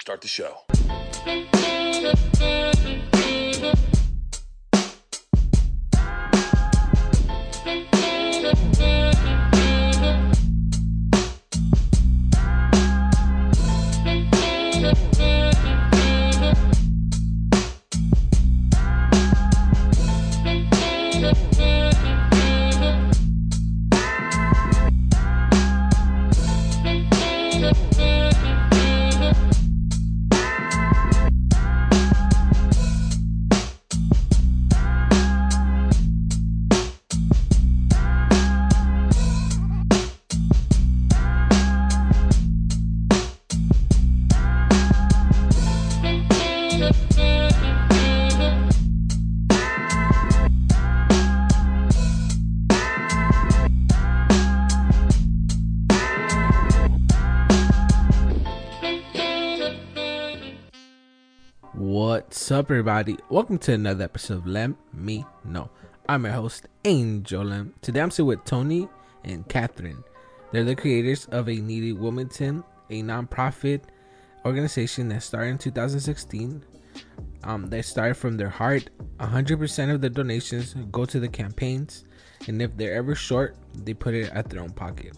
Start the show. Up, everybody? Welcome to another episode of Let Me Know. I'm your host, Angel Lem. Today I'm sitting with Tony and Catherine. They're the creators of A Needy Wilmington, a nonprofit organization that started in 2016. Um, they started from their heart. 100% of the donations go to the campaigns, and if they're ever short, they put it at their own pocket.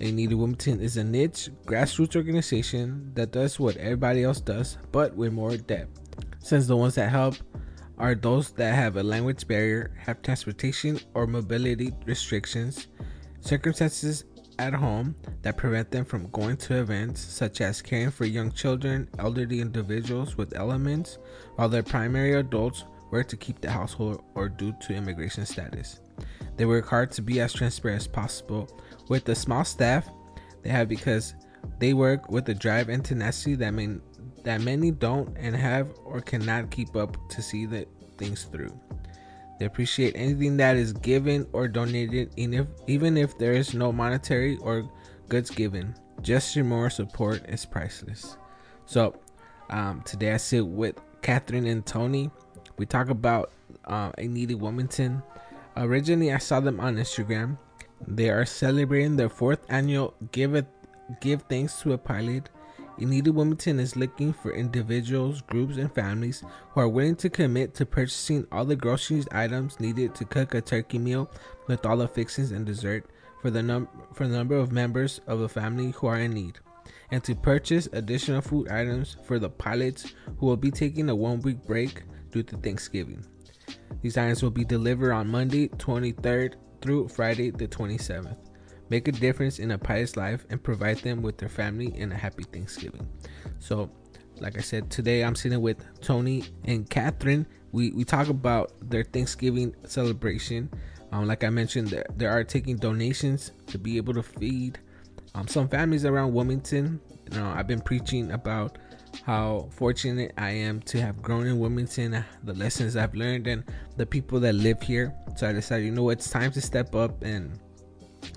A Needy Wilmington is a niche grassroots organization that does what everybody else does, but with more depth. Since the ones that help are those that have a language barrier, have transportation or mobility restrictions, circumstances at home that prevent them from going to events such as caring for young children, elderly individuals with elements, while their primary adults work to keep the household or due to immigration status. They work hard to be as transparent as possible with the small staff they have because they work with a drive and tenacity that may, that many don't and have or cannot keep up to see the things through. They appreciate anything that is given or donated, even if, there is no monetary or goods given. Just your moral support is priceless. So, um, today I sit with Catherine and Tony. We talk about uh, a needy Wilmington. Originally, I saw them on Instagram. They are celebrating their fourth annual Give a, Give Thanks to a Pilot. Needy Wilmington is looking for individuals, groups, and families who are willing to commit to purchasing all the groceries items needed to cook a turkey meal with all the fixings and dessert for the num- for the number of members of a family who are in need, and to purchase additional food items for the pilots who will be taking a one week break due to Thanksgiving. These items will be delivered on Monday, 23rd through Friday, the 27th. Make a difference in a pious life and provide them with their family and a happy Thanksgiving. So, like I said, today I'm sitting with Tony and Catherine. We, we talk about their Thanksgiving celebration. Um, like I mentioned, they, are taking donations to be able to feed um, some families around Wilmington. You know, I've been preaching about how fortunate I am to have grown in Wilmington, the lessons I've learned, and the people that live here. So I decided, you know, it's time to step up and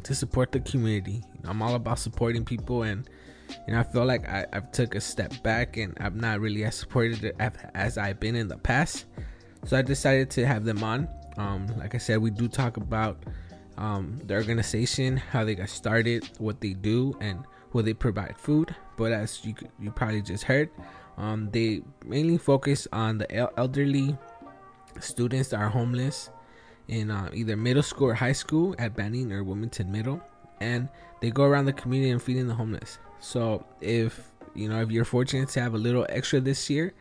to support the community. I'm all about supporting people, and you know, I feel like I, have took a step back, and I'm not really as supported as I've been in the past. So I decided to have them on. Um, like I said, we do talk about um, the organization, how they got started, what they do, and where they provide food. But as you you probably just heard, um, they mainly focus on the elderly students that are homeless in uh, either middle school or high school at Banning or Wilmington Middle, and they go around the community and feeding the homeless. So if you know if you're fortunate to have a little extra this year,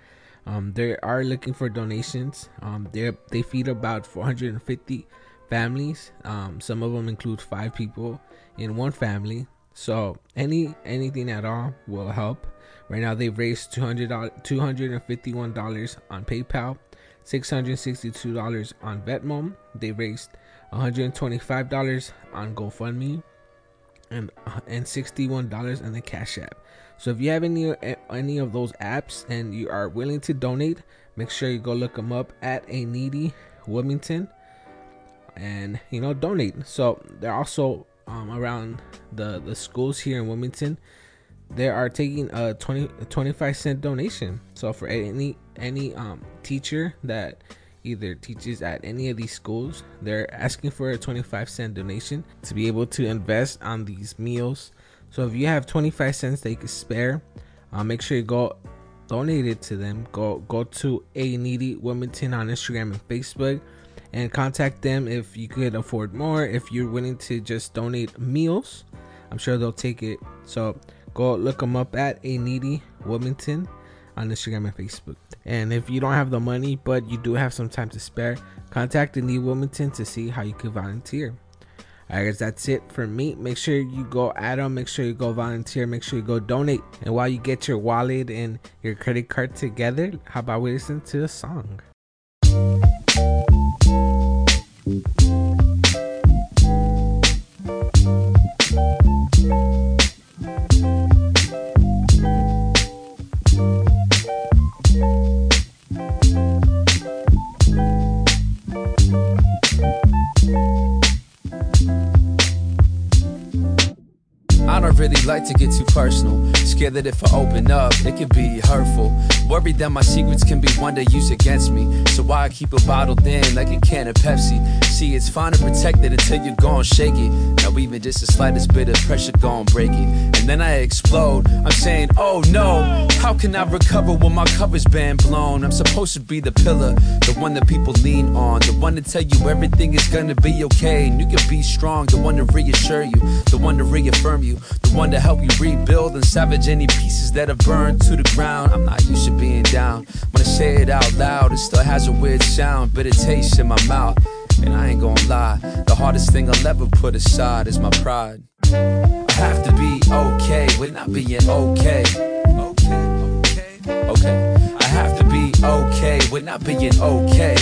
um, they are looking for donations. Um, they they feed about 450 families. Um, some of them include five people in one family. So any anything at all will help. Right now they've raised 200 $251 on PayPal, $662 on Venmo. They raised $125 on GoFundMe and and $61 on the Cash App. So if you have any any of those apps and you are willing to donate, make sure you go look them up at a needy Wilmington and you know donate. So they're also um, around the the schools here in Wilmington, they are taking a 20 a 25 cent donation. So for any any um, teacher that either teaches at any of these schools, they're asking for a 25 cent donation to be able to invest on these meals So if you have 25 cents that you can spare, uh, make sure you go donate it to them. Go go to a needy Wilmington on Instagram and Facebook and contact them if you could afford more. If you're willing to just donate meals, I'm sure they'll take it. So go look them up at a needy Wilmington on Instagram and Facebook. And if you don't have the money but you do have some time to spare, contact the Needy Wilmington to see how you can volunteer. I guess that's it for me. Make sure you go add them. Make sure you go volunteer. Make sure you go donate. And while you get your wallet and your credit card together, how about we listen to a song? Really like to get too personal. Scared that if I open up, it could be hurtful. Worried that my secrets can be one day used against me. So why I keep it bottled in like a can of Pepsi? See, it's fine to protect it until you're gone shake it. Now even just the slightest bit of pressure gon' break it. And then I explode. I'm saying, oh no, how can I recover when my cover's been blown? I'm supposed to be the pillar, the one that people lean on, the one to tell you everything is gonna be okay. And you can be strong, the one to reassure you, the one to reaffirm you, the one to help you rebuild and salvage any pieces that have burned to the ground. I'm not used to being down. I say it out loud, it still has a weird sound, bitter taste in my mouth. And I ain't gonna lie, the hardest thing I'll ever put aside is my pride. I have to be okay with not being okay. Okay, okay, okay. I have to be okay with not being okay.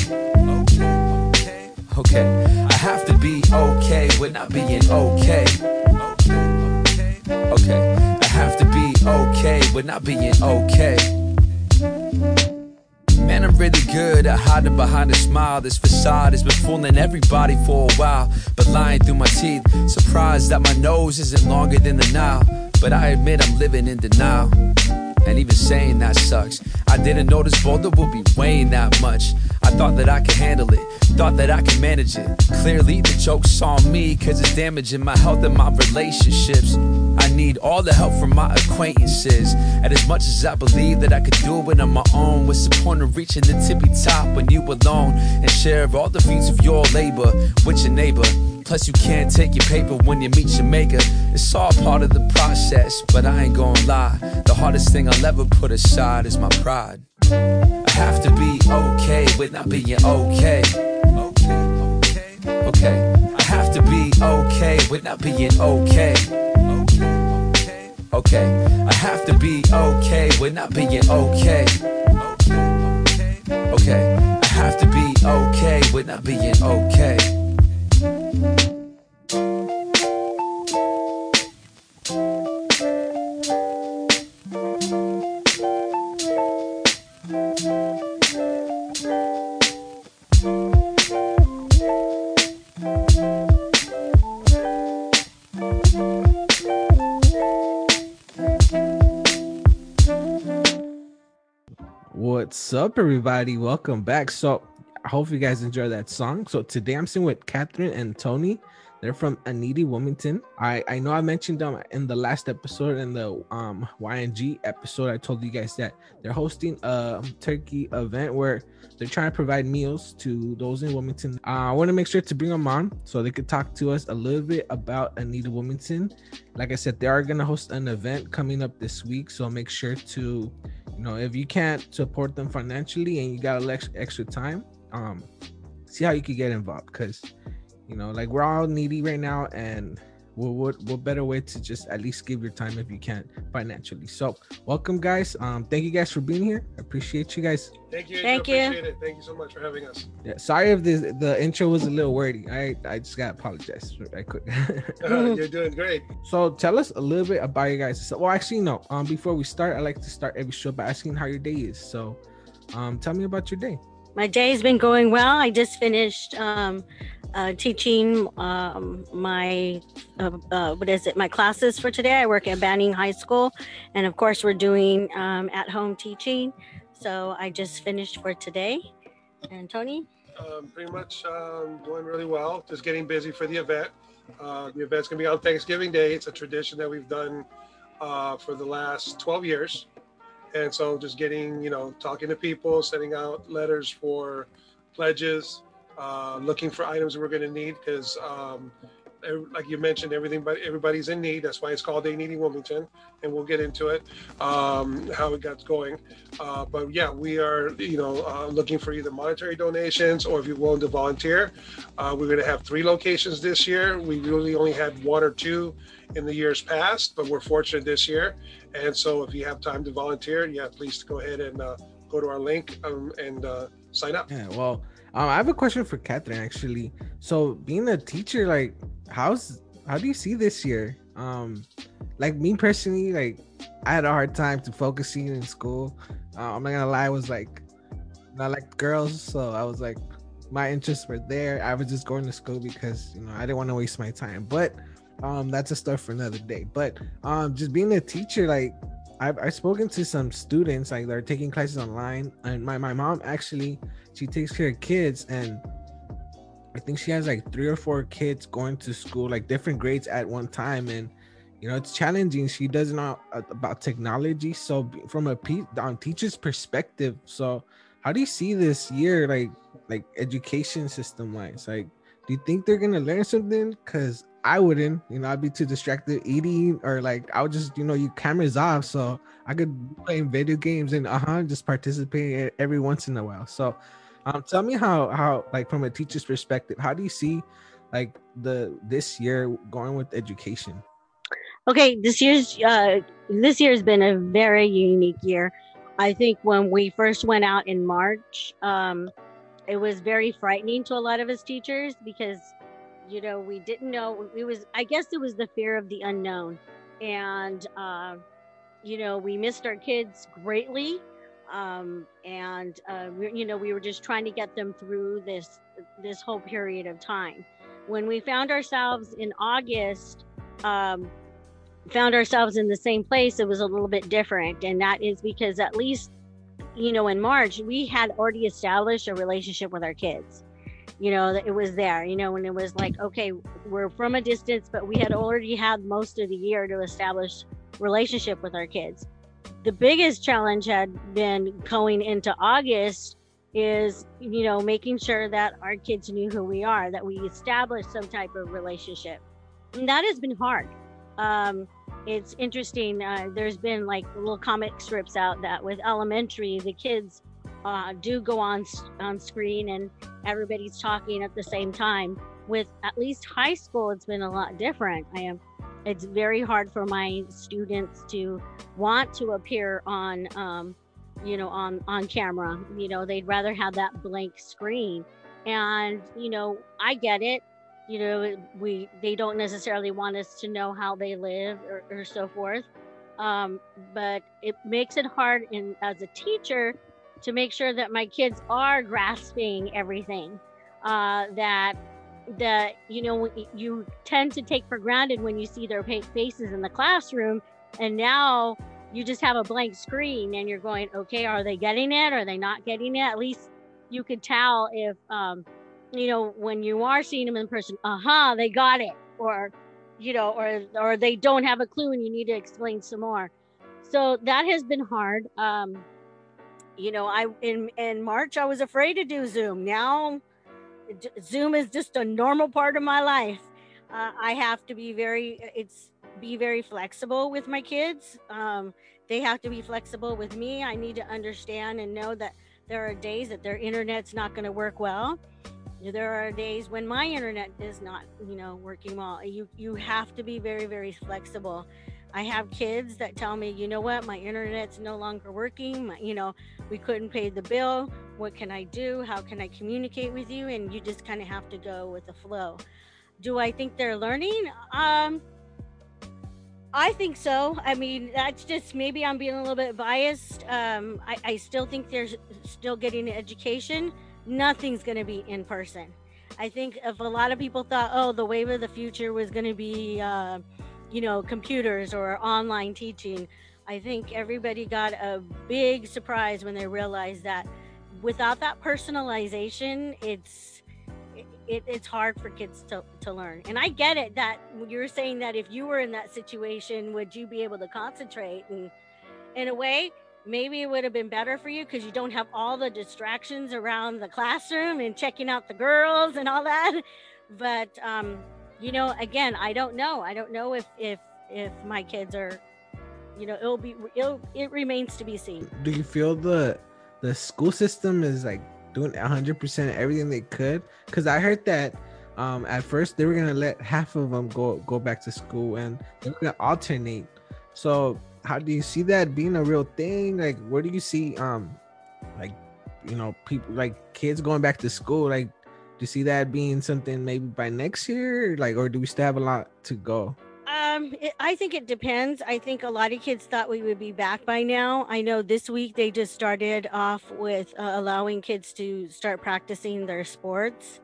Okay, okay, okay. I have to be okay with not being okay. Okay. I have to be okay with not being okay. Man, I'm really good at hiding behind a smile. This facade has been fooling everybody for a while. But lying through my teeth, surprised that my nose isn't longer than the Nile. But I admit I'm living in denial. And even saying that sucks. I didn't know this boulder would be weighing that much. I thought that I could handle it, thought that I could manage it. Clearly, the joke's on me, cause it's damaging my health and my relationships. I need all the help from my acquaintances. And as much as I believe that I could do it on my own, what's the point of reaching the tippy top when you alone and share all the fruits of your labor with your neighbor? Plus, you can't take your paper when you meet your maker. It's all part of the process, but I ain't gonna lie. The hardest thing I'll ever put aside is my pride. I have to be okay with not being okay. Okay, okay, okay. I have to be okay with not being okay. Okay, okay, okay. I have to be okay with not being okay. Okay, okay, okay. I have to be okay with not being okay. What's up, everybody? Welcome back. So, I hope you guys enjoy that song. So, today I'm sitting with Catherine and Tony. They're from A Needy Wilmington. I I know I mentioned them in the last episode in the um YNG episode. I told you guys that they're hosting a turkey event where they're trying to provide meals to those in Wilmington. Uh, I want to make sure to bring them on so they could talk to us a little bit about A Needy Wilmington. Like I said, they are gonna host an event coming up this week, so make sure to you know if you can't support them financially and you got extra time um see how you could get involved because you know like we're all needy right now and what, what what better way to just at least give your time if you can financially. So welcome guys. Um thank you guys for being here. I appreciate you guys. Thank you. Thank you. Thank you so much for having us. yeah sorry if the the intro was a little wordy. I i just gotta apologize i could. Uh, you're doing great. so tell us a little bit about you guys. So, well actually no. Um before we start i like to start every show by asking how your day is. So um tell me about your day My day's been going well. I just finished um, uh, teaching um, my uh, uh, what is it? My classes for today. I work at Banning High School, and of course, we're doing um, at-home teaching. So I just finished for today. And Tony, Um, pretty much um, doing really well. Just getting busy for the event. Uh, the event's to be on Thanksgiving Day. It's a tradition that we've done uh, for the last 12 years. And so just getting, you know, talking to people, sending out letters for pledges, uh, looking for items we're going to need because um, like you mentioned, everything, but everybody's in need. That's why it's called A Needy Wilmington, and we'll get into it, um, how it got going. Uh, but yeah, we are, you know, uh, looking for either monetary donations or if you're willing to volunteer. Uh, we're going to have three locations this year. We really only had one or two in the years past, but we're fortunate this year. And so, if you have time to volunteer, yeah, please go ahead and uh, go to our link um, and uh, sign up. Yeah, well. Um, I have a question for Catherine actually. So being a teacher, like how's how do you see this year? Um, like me personally, like I had a hard time to focusing in school. Uh, I'm not gonna lie, I was like not like girls, so I was like my interests were there. I was just going to school because you know I didn't want to waste my time. But um, that's a stuff for another day. But um, just being a teacher, like I've, I've spoken to some students like they're taking classes online, and my my mom actually she takes care of kids and I think she has like three or four kids going to school, like different grades at one time, and you know it's challenging. She doesn't know about technology, so from a teacher's perspective, so how do you see this year, like like education system wise? Like, do you think they're gonna learn something? Because I wouldn't, you know, I'd be too distracted eating or like I would just, you know, you cameras off, so I could play video games and uh huh, just participate every once in a while. So um, tell me how how like from a teacher's perspective, how do you see like the this year going with education? Okay, this year's uh, this year has been a very unique year. I think when we first went out in March, um, it was very frightening to a lot of us teachers because you know we didn't know it was. I guess it was the fear of the unknown, and uh, you know we missed our kids greatly um, and uh, we, you know we were just trying to get them through this this whole period of time. When we found ourselves in august um, found ourselves in the same place it was a little bit different. And that is because at least you know in march we had already established a relationship with our kids. You know it was there you know when it was like okay we're from a distance but we had already had most of the year to establish relationship with our kids the biggest challenge had been going into August is you know making sure that our kids knew who we are that we established some type of relationship. And that has been hard. Um, it's interesting uh, there's been like little comic strips out that with elementary the kids uh, do go on on screen and everybody's talking at the same time. With at least high school it's been a lot different. I am it's very hard for my students to want to appear on um, you know on on camera. You know they'd rather have that blank screen. And you know i get it. You know we they don't necessarily want us to know how they live or, or so forth. Um, but it makes it hard in as a teacher to make sure that my kids are grasping everything uh, that that you know you tend to take for granted when you see their faces in the classroom and now you just have a blank screen and you're going okay are they getting it? Are they not getting it? At least you could tell if um you know when you are seeing them in person uh-huh they got it or you know or or they don't have a clue and you need to explain some more. So that has been hard. Um you know i in in march i was afraid to do zoom. Now Zoom is just a normal part of my life. Uh, I have to be very it's be very flexible with my kids. Um, they have to be flexible with me. I need to understand and know that there are days that their internet's not going to work well. There are days when my internet is not, you know, working well. You you have to be very very flexible. I have kids that tell me, you know what, my internet's no longer working. My, you know, we couldn't pay the bill. What can I do? How can I communicate with you? And you just kind of have to go with the flow. Do I think they're learning? Um, I think so. I mean, that's just maybe I'm being a little bit biased. Um, I, I still think they're still getting education. Nothing's going to be in person. I think if a lot of people thought, oh, the wave of the future was going to be, uh, you know, computers or online teaching, I think everybody got a big surprise when they realized that without that personalization, it's it, it's hard for kids to, to learn. And I get it that you're saying that if you were in that situation, would you be able to concentrate? And in a way, maybe it would have been better for you because you don't have all the distractions around the classroom and checking out the girls and all that. But um, you know, again, I don't know. I don't know if if if my kids are, you know, it'll be it'll, it remains to be seen. Do you feel the the school system is like doing 100% everything they could because i heard that um, at first they were gonna let half of them go go back to school and they were gonna alternate so how do you see that being a real thing like where do you see um like you know people like kids going back to school like do you see that being something maybe by next year like or do we still have a lot to go um, it, I think it depends. I think a lot of kids thought we would be back by now. I know this week they just started off with uh, allowing kids to start practicing their sports.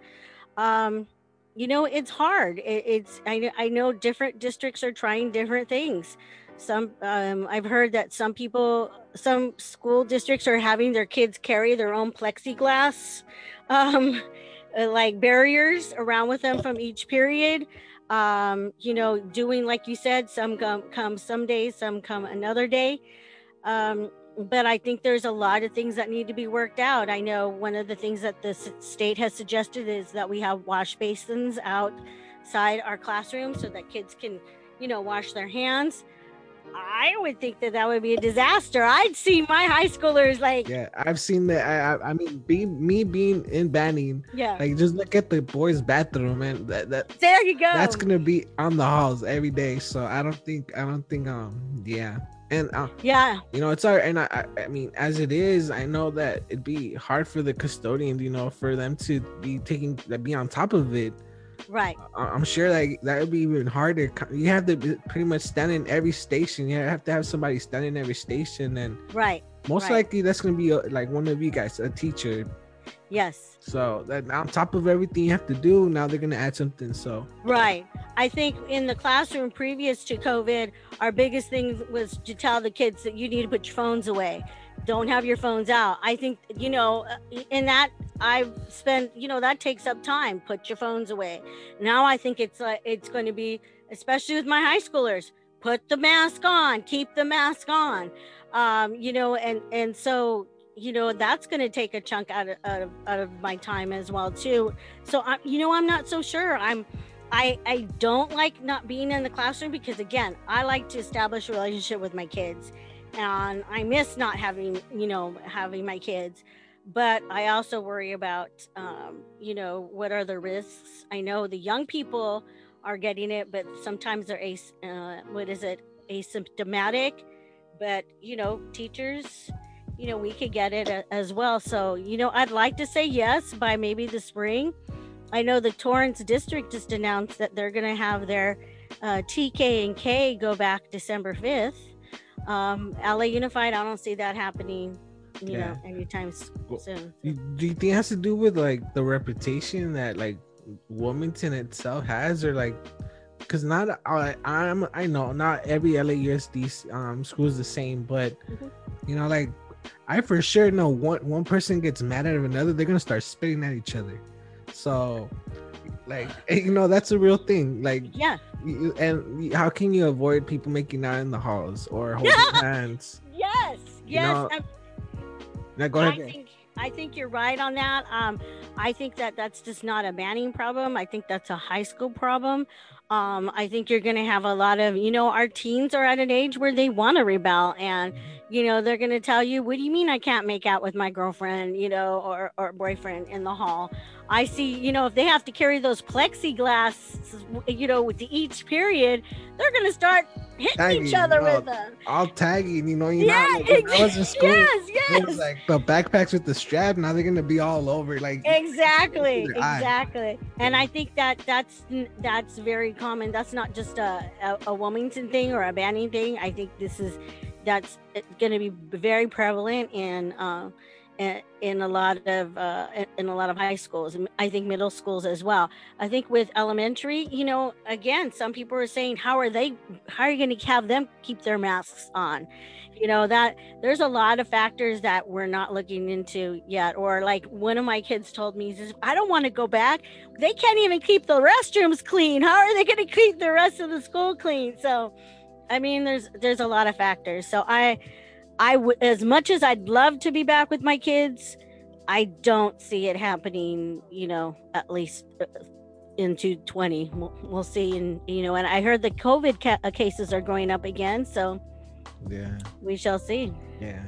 Um, you know, it's hard. It, it's I, I know different districts are trying different things. Some um, I've heard that some people, some school districts are having their kids carry their own plexiglass, um, like barriers around with them from each period um, you know, doing like you said, some come, come some days, some come another day. Um, but I think there's a lot of things that need to be worked out. I know one of the things that the state has suggested is that we have wash basins outside our classrooms so that kids can, you know, wash their hands. I would think that that would be a disaster. I'd see my high schoolers like. Yeah, I've seen that. I, I mean, being me being in Banning. Yeah. Like just look at the boys' bathroom, and that that. There you go. That's gonna be on the halls every day. So I don't think I don't think um yeah and uh, yeah you know it's all right and I, I mean as it is i know that it'd be hard for the custodians you know for them to be taking be on top of it Right. I'm sure like that would be even harder. You have to pretty much stand in every station. You have to have somebody stand in every station, and right. Most right. likely that's gonna be a, like one of you guys, a teacher. Yes. So that on top of everything you have to do, now they're gonna add something. So right. I think in the classroom previous to COVID, our biggest thing was to tell the kids that you need to put your phones away don't have your phones out. I think, you know, uh, in that I've spent, you know, that takes up time. Put your phones away. Now I think it's uh, it's going to be, especially with my high schoolers, put the mask on, keep the mask on. Um, you know, and and so you know that's going to take a chunk out of, out of out of my time as well too. So I, you know, I'm not so sure. I'm. I, I don't like not being in the classroom because again I like to establish a relationship with my kids and I miss not having, you know, having my kids. But I also worry about, um, you know, what are the risks? I know the young people are getting it, but sometimes they're as, uh, what is it, asymptomatic. But you know, teachers, you know, we could get it as well. So you know, I'd like to say yes by maybe the spring. I know the Torrance district just announced that they're going to have their uh, TK and K go back December fifth um, LA Unified, I don't see that happening, you yeah. know, anytime well, soon. Do you think it has to do with like the reputation that like Wilmington itself has, or like, because not I, I'm I know not every LAUSD um school is the same, but mm-hmm. you know, like I for sure know one one person gets mad at another, they're gonna start spitting at each other. So like you know that's a real thing. Like yeah. and how can you avoid people making out in the halls or holding hands? Yes yes you know, now go ahead I think, I think you're right on that. Um i think that that's just not a banning problem. I think that's a high school problem. Um, I think you're going to have a lot of, you know, our teens are at an age where they want to rebel and, you know, they're going to tell you, what do you mean I can't make out with my girlfriend, you know, or, or boyfriend in the hall? I see, you know, if they have to carry those plexiglass, you know, with each period, they're going to start hitting tagging, each other with them. All tagging, you know, you yeah, know, like, I was in school. Yes, yes. like the backpacks with the strap, now they're going to be all over. Like, exactly, exactly. And I think that that's, that's very common. That's not just a, a, a Wilmington thing or a Banning thing. I think this is, that's going to be very prevalent in, uh, in a lot of uh, in a lot of high schools and i think middle schools as well. I think with elementary you know again some people are saying how are they how are you going to have them keep their masks on? You know that there's a lot of factors that we're not looking into yet or like one of my kids told me says i don't want to go back. They can't even keep the restrooms clean. How are they going to keep the rest of the school clean? So i mean there's there's a lot of factors so i I would, as much as I'd love to be back with my kids, I don't see it happening. You know, at least uh, into 20. We'll, we'll see. And you know, and I heard the COVID ca- uh, cases are going up again, so yeah, we shall see. Yeah.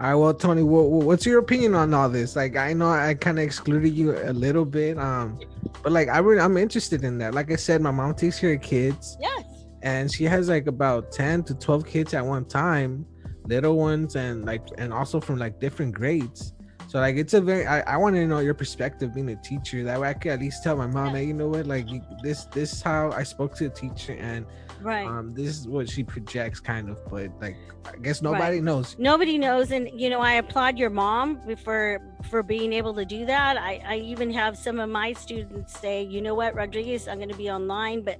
All right, well, Tony, what, what's your opinion on all this? Like, I know I kind of excluded you a little bit, um, but like, I really, I'm interested in that. Like I said, my mom takes care of kids. Yes. And she has like about 10 to 12 kids at one time little ones and like and also from like different grades. So like it's a very i, I want to know your perspective being a teacher. That way i could at least tell my mom hey you know what? Like this this is how i spoke to the teacher and right. um this is what she projects kind of but like i guess nobody right. knows. Nobody knows and you know i applaud your mom for for being able to do that. I i even have some of my students say you know what rodriguez i'm going to be online but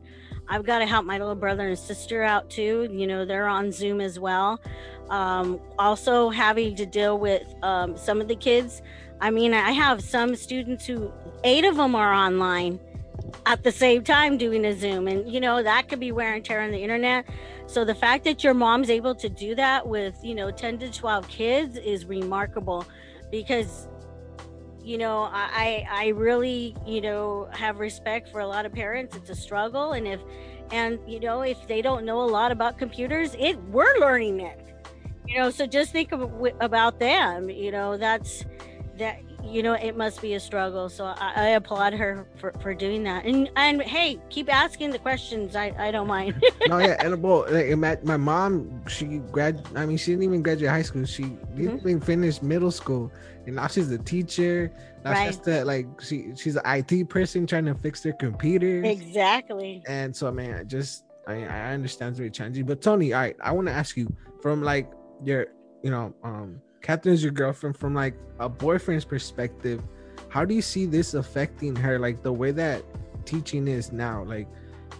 I've got to help my little brother and sister out too. You know, they're on Zoom as well. Um, also, having to deal with um, some of the kids. I mean, I have some students who, eight of them are online at the same time doing a Zoom. And, you know, that could be wear and tear on the internet. So the fact that your mom's able to do that with, you know, 10 to 12 kids is remarkable because you know i i really you know have respect for a lot of parents. It's a struggle and if and you know if they don't know a lot about computers it we're learning it. You know so just think of, about them. You know that's that you know it must be a struggle. So i, I applaud her for, for doing that. And and hey keep asking the questions. I i don't mind. No yeah and well like, my mom she grad i mean she didn't even graduate high school. She didn't mm-hmm. even finish middle school. And now she's a teacher. Now right. she has to like she she's an it person trying to fix their computers. Exactly. And so i mean i just i i understand it's very challenging. But tony all right i want to ask you from like your you know um Catherine's your girlfriend from like a boyfriend's perspective. How do you see this affecting her? Like the way that teaching is now. Like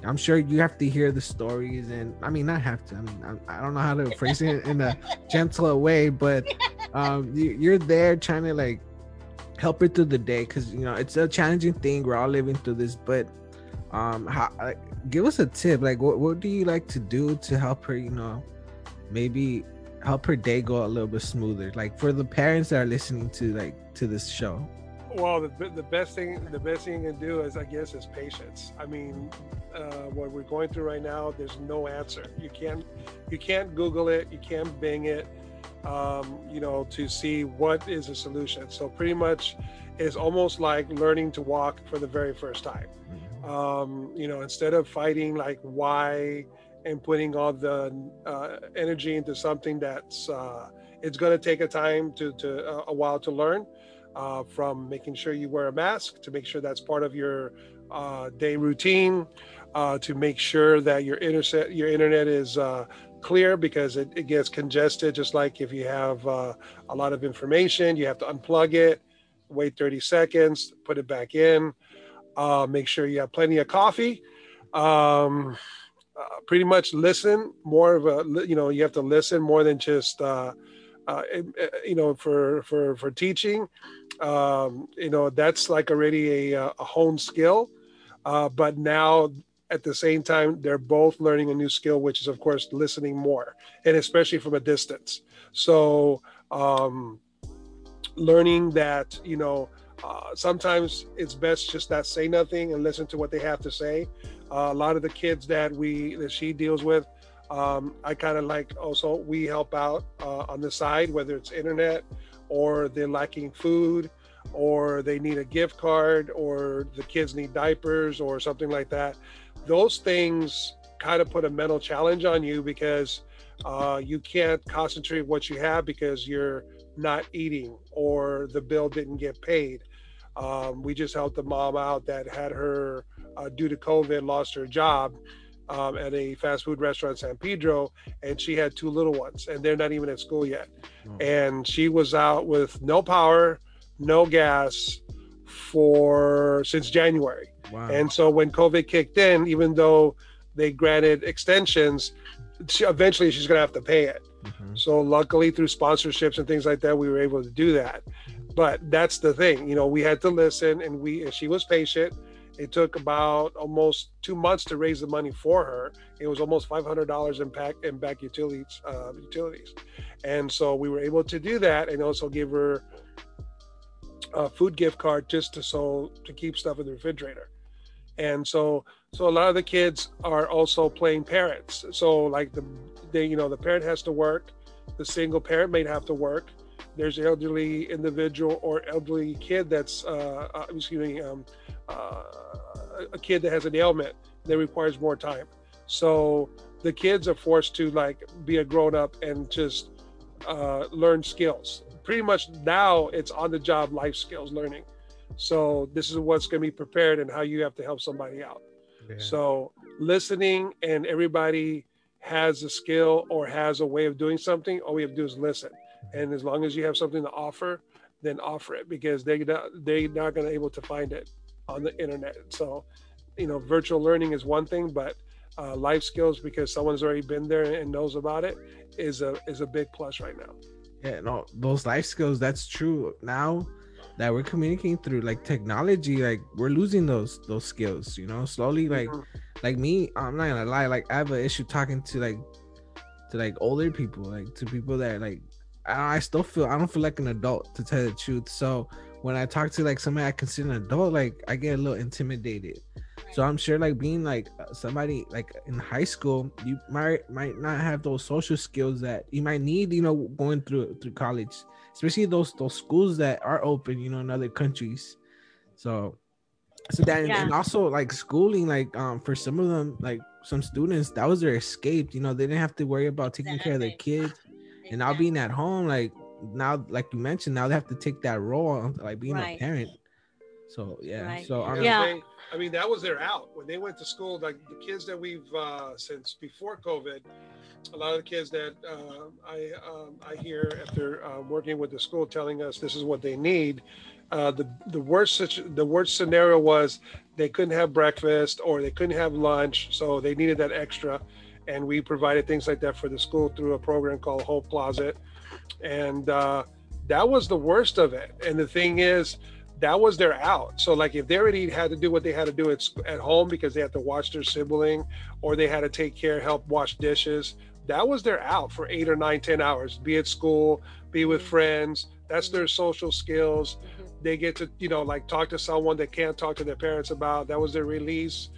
I'm sure you have to hear the stories, and I mean, not have to. I mean, I, I don't know how to phrase it in a gentler way, but um, you, you're there trying to like help her through the day because you know it's a challenging thing. We're all living through this, but um, how, like, give us a tip. Like, what what do you like to do to help her? You know, maybe help her day go a little bit smoother like for the parents that are listening to like to this show? Well the, the best thing the best thing you can do is i guess is patience. I mean uh, what we're going through right now there's no answer. You can't you can't google it you can't bing it um, you know to see what is a solution. So pretty much it's almost like learning to walk for the very first time. Mm-hmm. um, you know instead of fighting like why and putting all the uh, energy into something that's uh, it's going to take a time to, to uh, a while to learn uh, from making sure you wear a mask to make sure that's part of your uh, day routine uh, to make sure that your internet your internet is clear because it, it, gets congested just like if you have a lot of information you have to unplug it wait 30 seconds put it back in make sure you have plenty of coffee um, uh, pretty much listen more of a you know you have to listen more than just uh, uh, eh, eh, you know for for for teaching. Um, you know that's like already a, a honed skill. Uh, but now at the same time they're both learning a new skill which is of course listening more and especially from a distance. So um, learning that you know uh, sometimes it's best just not say nothing and listen to what they have to say uh, a lot of the kids that we that she deals with, um, I kind of like also we help out uh, on the side, whether it's internet or they're lacking food or they need a gift card or the kids need diapers or something like that. Those things kind of put a mental challenge on you because uh, you can't concentrate what you have because you're not eating or the bill didn't get paid. Um, we just helped the mom out that had her uh, due to COVID, lost her job. um, at a fast food restaurant San Pedro, and she had two little ones, and they're not even at school yet. Oh. And she was out with no power, no gas for since January. Wow. And so when COVID kicked in, even though they granted extensions, she, eventually she's going to have to pay it. Mhm. So luckily through sponsorships and things like that, we were able to do that. But that's the thing, you know, we had to listen and we and she was patient. It took about almost two months to raise the money for her. It was almost five hundred dollars in back in back utilities uh, utilities, and so we were able to do that and also give her a food gift card just to so to keep stuff in the refrigerator. And so so a lot of the kids are also playing parents. So like the they you know the parent has to work, the single parent may have to work. There's an elderly individual or elderly kid that's uh, uh excuse me um, uh, a kid that has an ailment that requires more time. So the kids are forced to like be a grown up and just uh, learn skills. Pretty much now it's on the job life skills learning. So this is what's going to be prepared and how you have to help somebody out. Yeah. So listening and everybody has a skill or has a way of doing something. All we have to do is listen. And as long as you have something to offer, then offer it because they not, they're not going to be able to find it on the internet. So, you know, virtual learning is one thing, but uh, life skills because someone's already been there and knows about it is a is a big plus right now. Yeah, no, those life skills, that's true. Now that we're communicating through like technology, like we're losing those those skills, you know, slowly like Mhm. like me, I'm not gonna lie, like I have an issue talking to like to like older people, like to people that like I, I still feel I don't feel like an adult to tell the truth. So when I talk to like somebody I consider an adult, like I get a little intimidated. So I'm sure like being like somebody like in high school, you might might not have those social skills that you might need, you know, going through through college, especially those those schools that are open, you know, in other countries. So so that Yeah. and also like schooling, like um for some of them, like some students, that was their escape. You know, they didn't have to worry about taking care of their kids and now being at home, like now, like you mentioned, now they have to take that role, of, like being Right. a parent. So yeah, Right. so I'm Yeah. They, I mean, that was their out when they went to school. Like the kids that we've uh, since before COVID, a lot of the kids that uh, I um, I hear after uh, working with the school telling us this is what they need. Uh, the the worst situ- the worst scenario was they couldn't have breakfast or they couldn't have lunch, so they needed that extra, and we provided things like that for the school through a program called Hope Closet, and uh, that was the worst of it. And the thing is, that was their out. So like if they already had to do what they had to do at, at home because they had to watch their sibling or they had to take care, help wash dishes, that was their out for eight or nine, ten hours. Be at school, be with Mhm. friends. That's their social skills. Mhm. They get to, you know, like talk to someone they can't talk to their parents about. That was their release.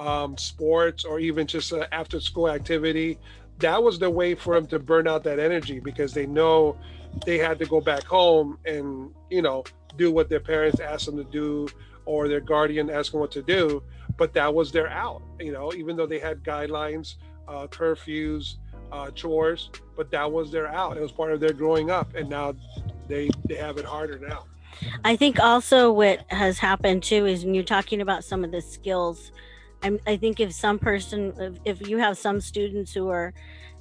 Um, sports or even just uh, after school activity. That was the way for them to burn out that energy because they know they had to go back home and, you know, do what their parents asked them to do or their guardian asked them what to do but that was their out you know even though they had guidelines uh, curfews uh, chores but that was their out it was part of their growing up and now they they have it harder now I think also what has happened too is when you're talking about some of the skills. I'm, I think if some person, if, if you have some students who are,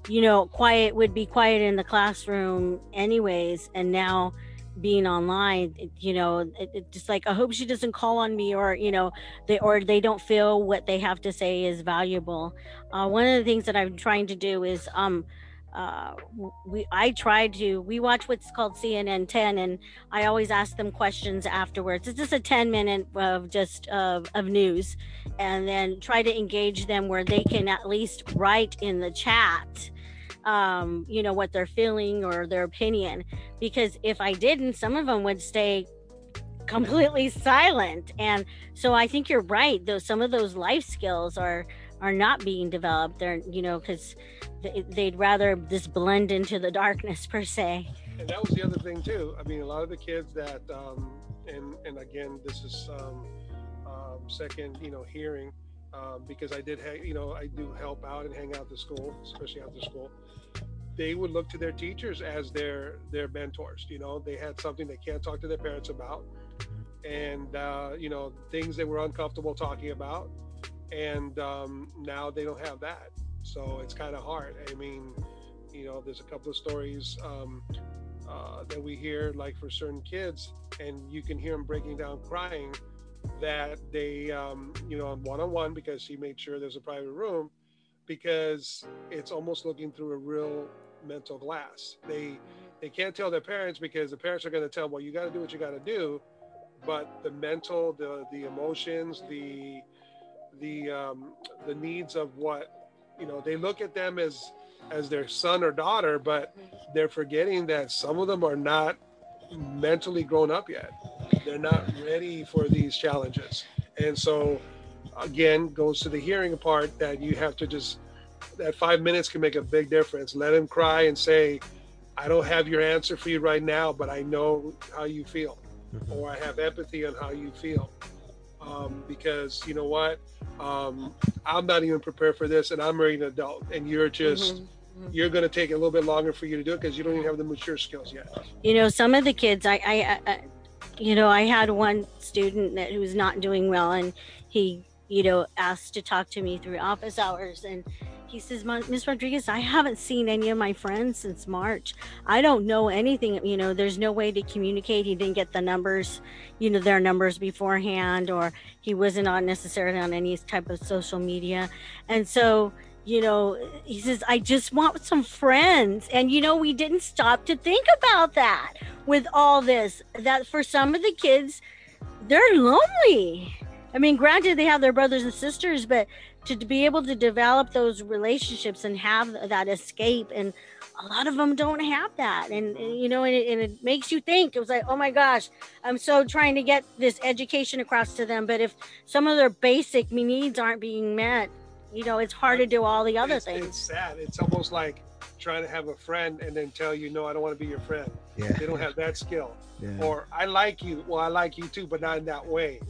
you know, quiet, would be quiet in the classroom anyways, and now being online, it- you know, it, it just like I hope she doesn't call on me, or you know, they or they don't feel what they have to say is valuable. Uh, one of the things that I'm trying to do is um uh we i try to we watch what's called cnn 10 and i always ask them questions afterwards. It's just a 10 minute of just of, of news and then try to engage them where they can at least write in the chat um you know what they're feeling or their opinion. Because if i didn't some of them would stay completely silent. And so i think you're right though some of those life skills are are not being developed they're you know because they- they'd rather just blend into the darkness per se. And that was the other thing too. I mean a lot of the kids that um and and again this is um, um second you know hearing um, because i did ha- you know i do help out and hang out at the school especially after school. They would look to their teachers as their their mentors you know? They had something they can't talk to their parents about. And uh, you know things they were uncomfortable talking about and um, now they don't have that. So it's kind of hard. I mean, you know, there's a couple of stories um, uh, that we hear, like for certain kids, and you can hear them breaking down crying that they, um, you know, on one because she made sure there's a private room because it's almost looking through a real mental glass. They they can't tell their parents because the parents are going to tell, well, you got to do what you got to do, but the mental, the the emotions, the the um, the needs of what you know, they look at them as as their son or daughter, but they're forgetting that some of them are not mentally grown up yet. They're not ready for these challenges. And so again goes to the hearing part that you have to just that five minutes can make a big difference. Let him cry and say, I don't have your answer for you right now, but I know how you feel, Mhm. or I have empathy on how you feel. Um, because you know what, um, I'm not even prepared for this, and I'm already an adult, and you're just Mhm. you're going to take a little bit longer for you to do it because you don't even have the mature skills yet. you know some of the kids i i, I I- you know i had one student that who was not doing well and he you know asked to talk to me through office hours and he says "Ma- miss rodriguez i haven't seen any of my friends since march i don't know anything you know there's no way to communicate he didn't get the numbers you know their numbers beforehand or he wasn't on necessarily on any type of social media and so you know, he says, I just want some friends. And, you know, we didn't stop to think about that with all this. That for some of the kids, they're lonely. I mean, granted, they have their brothers and sisters, but to, to be able to develop those relationships and have that escape, and a lot of them don't have that. And, and, you know, and it, and it makes you think it was like, oh my gosh, I'm so trying to get this education across to them. But if some of their basic needs aren't being met, you know, it's hard to do all the other it's, things. It's sad. It's almost like trying to have a friend and then tell you, no, I don't want to be your friend. Yeah. They don't have that skill. Yeah. Or I like you. Well, I like you too, but not in that way.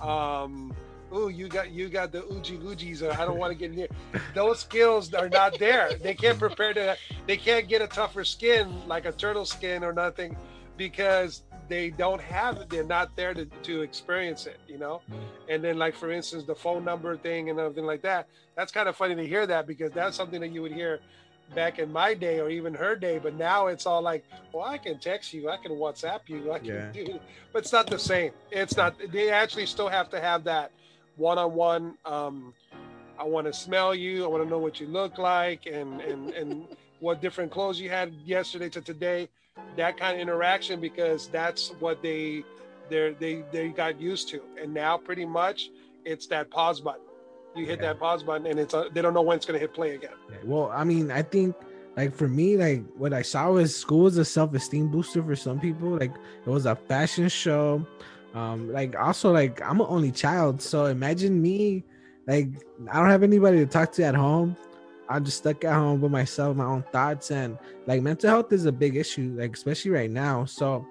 Um, ooh, you got you got the oogie oogies, or I don't want to get in near. Those skills are not there. They can't prepare to. They can't get a tougher skin like a turtle skin or nothing, because they don't have it. They're not there to, to experience it. You know. And then, like for instance, the phone number thing and everything like that. That's kind of funny to hear that because that's something that you would hear back in my day or even her day. But now it's all like, well, I can text you, I can WhatsApp you, I can Yeah. do. But it's not the same. It's not. They actually still have to have that one-on-one. Um, I want to smell you. I want to know what you look like and and and what different clothes you had yesterday to today. That kind of interaction because that's what they they they they got used to. And now pretty much it's that pause button. You hit Yeah. that pause button and it's uh, they don't know when it's going to hit play again. Well, I mean, I think like for me, like what I saw was school was a self-esteem booster for some people. Like it was a fashion show. Um, like also like I'm an only child, so imagine me, like I don't have anybody to talk to at home. I'm just stuck at home with myself, my own thoughts, and like mental health is a big issue, like especially right now. So,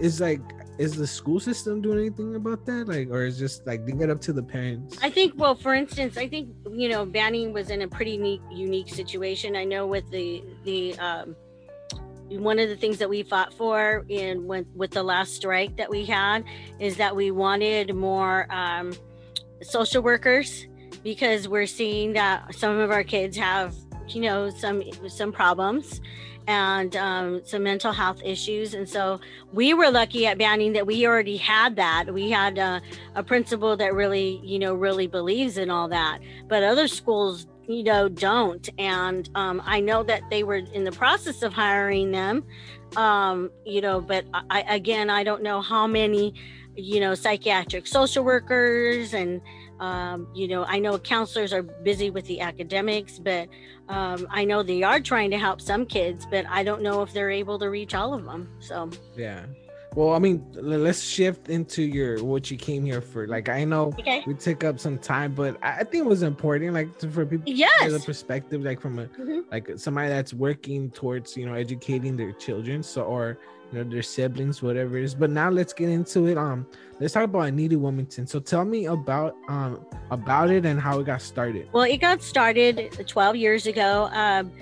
is like is the school system doing anything about that, like, or is just like leave it up to the parents? I think, well, for instance, I think you know, Banning was in a pretty neat, unique situation. I know with the the um, one of the things that we fought for in with, with the last strike that we had is that we wanted more um, social workers because we're seeing that some of our kids have you know some some problems and um, some mental health issues and so we were lucky at banning that we already had that. We had uh, a principal that really you know really believes in all that but other schools you know don't and um, i know that they were in the process of hiring them um, you know but I, again i don't know how many you know psychiatric social workers and um, you know i know counselors are busy with the academics but um, i know they are trying to help some kids but i don't know if they're able to reach all of them so Yeah. Well, I mean, let's shift into your what you came here for. Like, I know okay we took up some time, but I think it was important, like, to, for people yes a perspective, like from a Mhm. like somebody that's working towards you know educating their children, so or you know their siblings, whatever it is. But now let's get into it. Um, let's talk about A Needy Wilmington. So tell me about um about it and how it got started. Well, it got started 12 years ago. Um,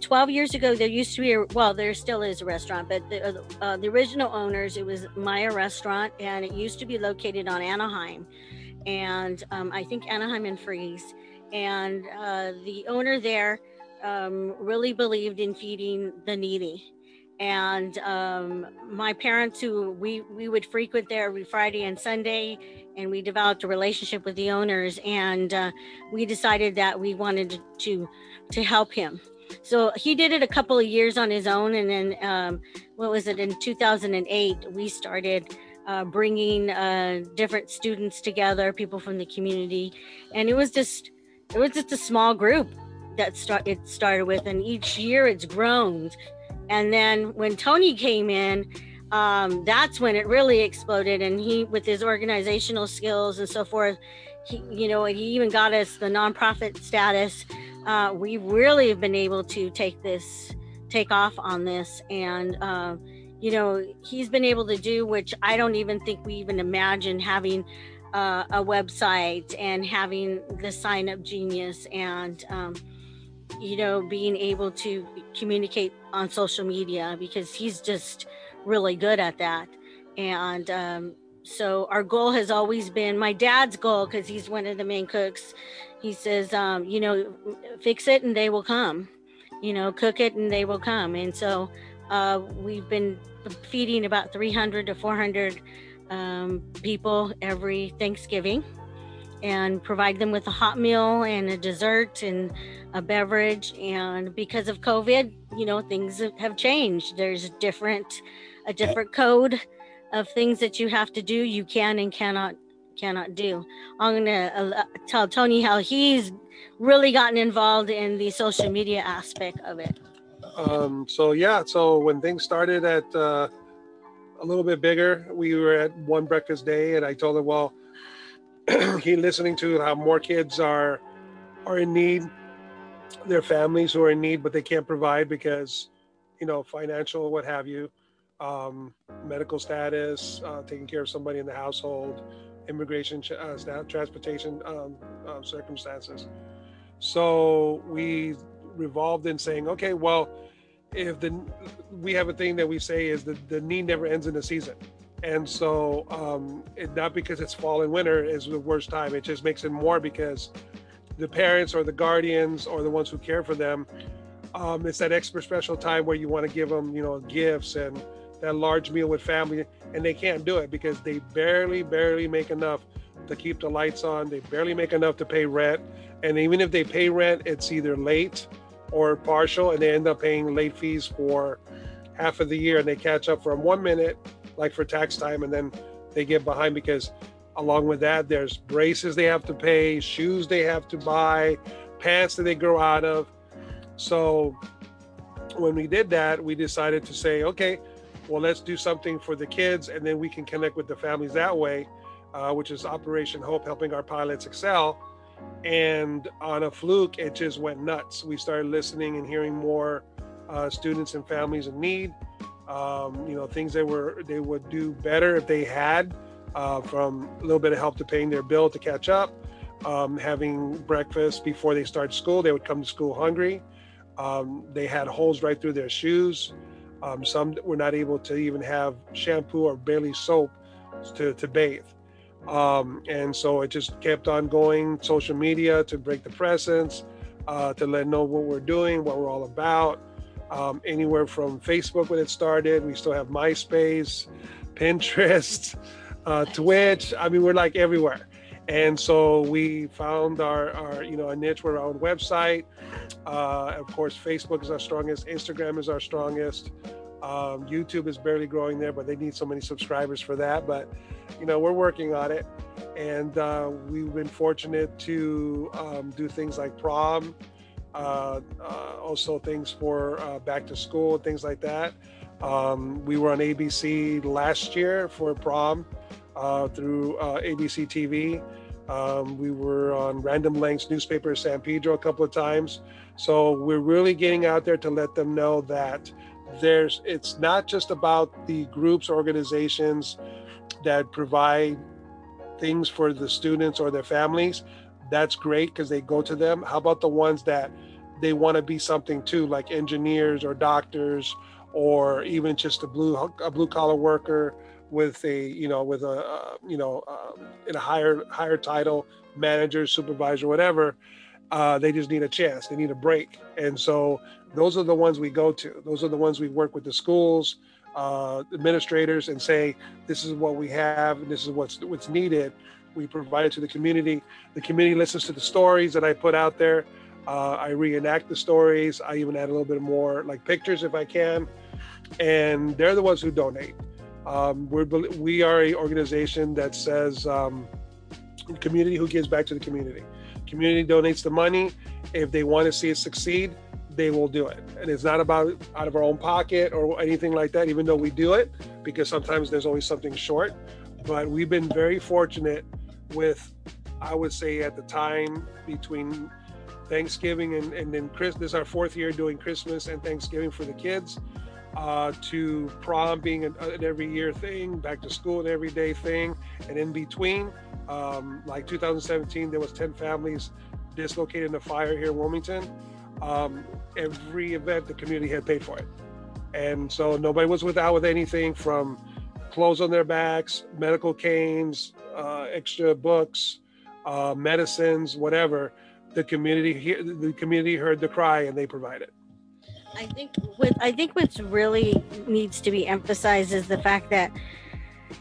12 years ago, there used to be, a, well, there still is a restaurant, but the, uh, the original owners, it was Maya Restaurant, and it used to be located on Anaheim. and um, I think Anaheim and Fries. And uh, the owner there um, really believed in feeding the needy. And um, my parents, who we, we would frequent there every Friday and Sunday, and we developed a relationship with the owners, and uh, we decided that we wanted to to help him. So he did it a couple of years on his own, and then um, what was it in 2008? We started uh, bringing uh, different students together, people from the community, and it was just it was just a small group that start it started with, and each year it's grown. And then when Tony came in, um, that's when it really exploded, and he with his organizational skills and so forth, he you know he even got us the nonprofit status. Uh, we really have been able to take this take off on this and. Uh, you know, he's been able to do, which I don't even think we even imagine having uh, a website and having the sign up genius and, um, you know, being able to communicate on social media because he's just really good at that. And um, so our goal has always been my dad's goal because he's one of the main cooks. He says, um, you know, fix it and they will come, you know, cook it and they will come. And so uh, we've been feeding about 300 to 400 um, people every Thanksgiving and provide them with a hot meal and a dessert and a beverage. And because of COVID, you know, things have changed. There's different, a different code of things that you have to do, you can and cannot cannot do. I'm gonna uh, tell Tony how he's really gotten involved in the social media aspect of it. Um, so yeah, so when things started at uh, a little bit bigger, we were at one breakfast day, and I told him, well, he listening to how more kids are are in need, their families who are in need, but they can't provide because, you know, financial, what have you, um, medical status, uh, taking care of somebody in the household, immigration, uh, transportation um, uh, circumstances. So we revolved in saying, okay, well, if the we have a thing that we say is that the need never ends in the season, and so um, it, not because it's fall and winter is the worst time. It just makes it more because the parents or the guardians or the ones who care for them, um, it's that extra special time where you want to give them, you know, gifts and that large meal with family, and they can't do it because they barely, barely make enough to keep the lights on. They barely make enough to pay rent, and even if they pay rent, it's either late or partial, and they end up paying late fees for half of the year, and they catch up from one minute, like for tax time, and then they get behind because along with that, there's braces they have to pay, shoes they have to buy, pants that they grow out of. So when we did that, we decided to say, okay, well, let's do something for the kids, and then we can connect with the families that way, uh, which is Operation Hope, helping our pilots excel. And on a fluke it just went nuts. We started listening and hearing more uh, students and families in need. Um, you know things they were they would do better if they had uh, from a little bit of help to paying their bill to catch up um, having breakfast before they start school they would come to school hungry. Um, they had holes right through their shoes. Um, some were not able to even have shampoo or barely soap to, to bathe. Um, and so it just kept on going, social media to break the presence, uh, to let know what we're doing, what we're all about. Um, anywhere from Facebook when it started, we still have MySpace, Pinterest, uh, Twitch. I mean, we're like everywhere. And so we found our, our you know, a niche with our own website. Uh, of course, Facebook is our strongest. Instagram is our strongest. Um, YouTube is barely growing there, but they need so many subscribers for that. But you know, we're working on it, and uh, we've been fortunate to um, do things like prom, uh, uh, also things for uh, back to school, things like that. Um, we were on ABC last year for prom uh, through uh, ABC TV. Um, we were on Random Lengths newspaper San Pedro a couple of times. So we're really getting out there to let them know that there's it's not just about the groups organizations that provide things for the students or their families that's great because they go to them how about the ones that they want to be something too like engineers or doctors or even just a blue a blue collar worker with a you know with a uh, you know uh, in a higher higher title manager supervisor whatever uh, they just need a chance. They need a break. And so those are the ones we go to. Those are the ones we work with the schools uh, administrators and say this is what we have and this is what's what's needed. We provide it to the community. The community listens to the stories that i put out there. Uh, i reenact the stories. I even add a little bit more like pictures if i can and they're the ones who donate um, we're we are a organization that says um, community who gives back to the community community donates the money if they want to see it succeed they will do it. And it's not about out of our own pocket or anything like that, even though we do it, because sometimes there's always something short. But we've been very fortunate with, I would say, at the time between Thanksgiving and, and then Chris, this is our fourth year doing Christmas and Thanksgiving for the kids, uh, to prom being an, an, every year thing, back to school an everyday thing. And in between, um, like 2017, there was 10 families dislocated in a fire here in Wilmington um, every event the community had paid for it. And so nobody was without with anything from clothes on their backs, medical canes, uh, extra books, uh, medicines, whatever. The community the community heard the cry and they provided. I think what I think what's really needs to be emphasized is the fact that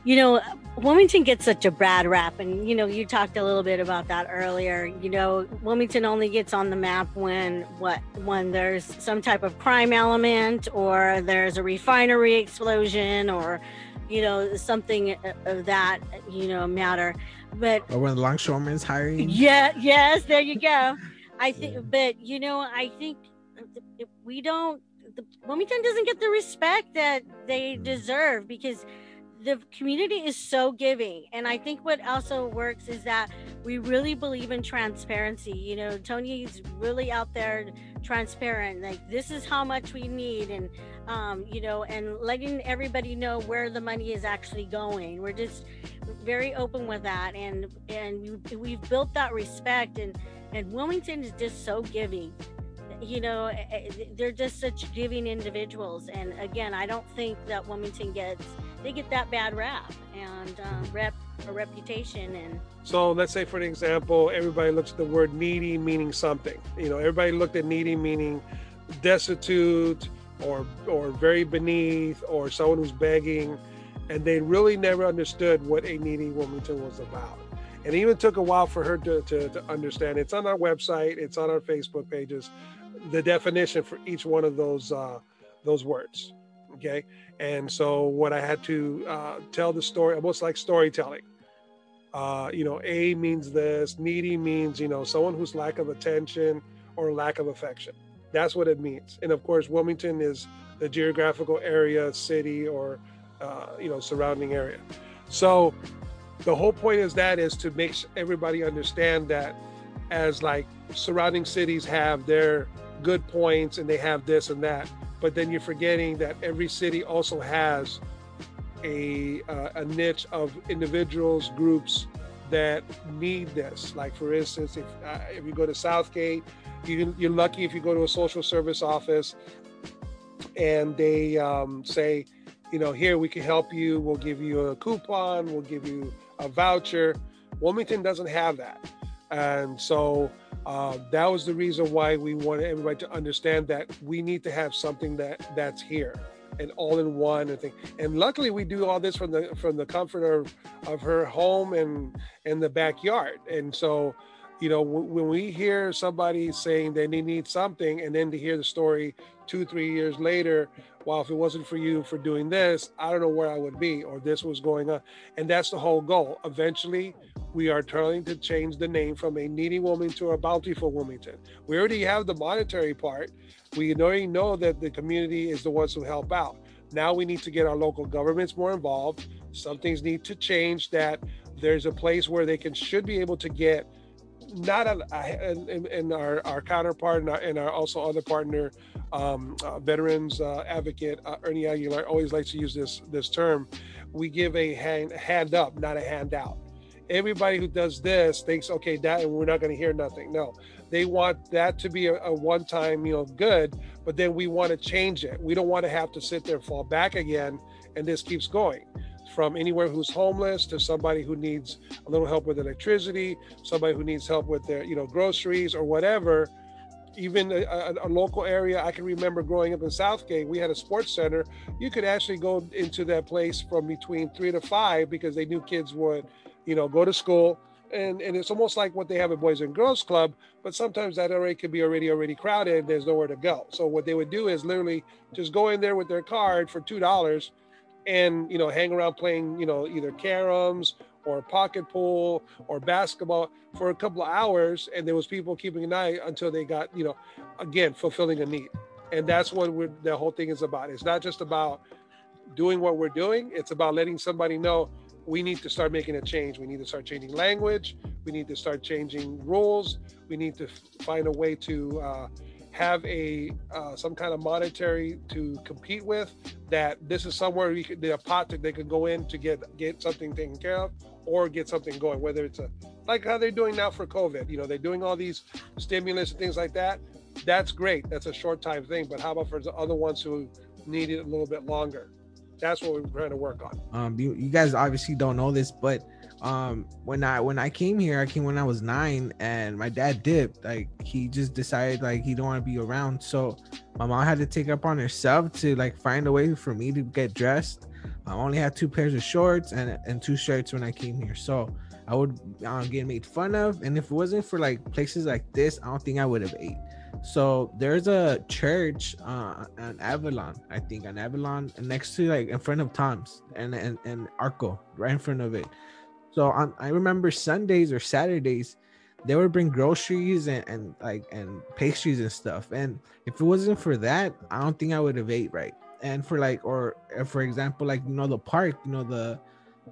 you know Wilmington gets such a bad rap, and you know, you talked a little bit about that earlier. You know, Wilmington only gets on the map when what when there's some type of crime element, or there's a refinery explosion, or you know, something of that you know matter. But or when the longshoremen's hiring. Yeah. Yes. There you go. I think, yeah. but you know, I think we don't. The, Wilmington doesn't get the respect that they mm. deserve because the community is so giving and i think what also works is that we really believe in transparency you know tony's really out there transparent like this is how much we need and um, you know and letting everybody know where the money is actually going we're just very open with that and and we've built that respect and and wilmington is just so giving you know eh, eh, they're just such giving individuals and again i don't think that wilmington gets they get that bad rap and uh, rep a reputation and so let's say for an example everybody looks at the word needy meaning something. You know everybody looked at needy meaning destitute or or very beneath or someone who's begging and they really never understood what a needy wilmington was about. And it even took a while for her to, to, to understand. It's on our website. It's on our facebook pages the definition for each one of those uh, those words okay? And so what i had to uh, tell the story almost like storytelling. Uh, you know a means this needy means you know someone who's lack of attention or lack of affection. That's what it means. And of course wilmington is the geographical area city or uh, you know surrounding area. So the whole point is that is to make everybody understand that as like surrounding cities have their good points and they have this and that but then you're forgetting that every city also has a uh, a niche of individuals groups that need this. Like for instance if uh, if you go to southgate you, you're lucky if you go to a social service office and they um, say you know here we can help you. We'll give you a coupon. We'll give you a voucher. Wilmington doesn't have that and so uh, that was the reason why we wanted everybody to understand that we need to have something that that's here and all in one and thing. And luckily, we do all this from the from the comfort of of her home and and the backyard. And so, you know, when we hear somebody saying that they need something, and then to hear the story two three years later, well, if it wasn't for you for doing this, I don't know where I would be, or this was going on. And that's the whole goal. Eventually, we are trying to change the name from a needy woman to a bountiful Wilmington. We already have the monetary part. We already know that the community is the ones who help out. Now we need to get our local governments more involved. Some things need to change that there's a place where they can should be able to get not a, a in, in, our, our counterpart and our, and our also other partner um, uh, veterans uh, advocate uh, Ernie Aguilar always likes to use this this term we give a hand, hand up not a handout everybody who does this thinks, okay, that and we're not going to hear nothing. No, they want that to be a, a one-time, you know, good, but then we want to change it. We don't want to have to sit there and fall back again, and this keeps going from anywhere who's homeless to somebody who needs a little help with electricity, somebody who needs help with their, you know, groceries or whatever. Even a, a, a, local area, I can remember growing up in Southgate, we had a sports center. You could actually go into that place from between three to five because they knew kids would, you know, go to school. And, and it's almost like what they have at Boys and Girls Club, but sometimes that area could be already already crowded. There's nowhere to go. So what they would do is literally just go in there with their card for two dollars, and you know hang around playing you know either caroms or pocket pool or basketball for a couple of hours and there was people keeping an eye until they got you know again fulfilling a need. And that's what we're, the whole thing is about. It's not just about doing what we're doing. It's about letting somebody know we need to start making a change. We need to start changing language. We need to start changing rules. We need to find a way to uh, have a uh, some kind of monetary to compete with that this is somewhere we could a pot that they could go in to get get something taken care of or get something going whether it's a like how they're doing now for covid you know they're doing all these stimulus and things like that. That's great. That's a short time thing but how about for the other ones who need it a little bit longer? That's what we're trying to work on. Um you, you guys obviously don't know this but um when i when i came here i came when i was nine and my dad dipped. Like he just decided like he don't want to be around. So my mom had to take up on herself to like find a way for me to get dressed. I only had two pairs of shorts and and two shirts when i came here. So i would uh, get made fun of. And if it wasn't for like places like this i don't think i would have ate. So there's a church uh on Avalon, I think on Avalon, next to like in front of Tom's and and, and Arco, right in front of it. So on, I remember Sundays or Saturdays, they would bring groceries and, and like and pastries and stuff. And if it wasn't for that, I don't think I would have ate right. And for like, or for example, like you know the park, you know the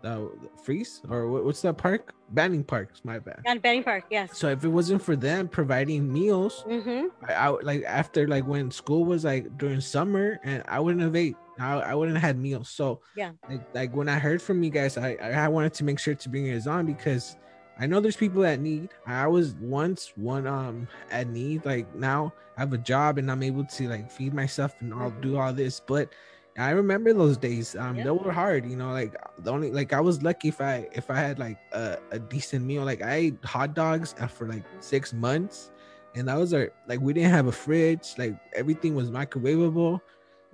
the, freeze or what's that park? Banning Park. My bad. And Banning Park, yes. So if it wasn't for them providing meals, mm-hmm. I, I like after like when school was like during summer, and I wouldn't have ate I, I wouldn't have had meals. So yeah, like, like when I heard from you guys, I I wanted to make sure to bring it on because I know there's people that need. I was once one um at need. Like now I have a job and I'm able to like feed myself and I'll do all this. But I remember those days. Um, yeah. they were hard. You know, like the only like I was lucky if I if I had like a, a decent meal. Like I ate hot dogs for like six months, and that was our like we didn't have a fridge. Like everything was microwavable.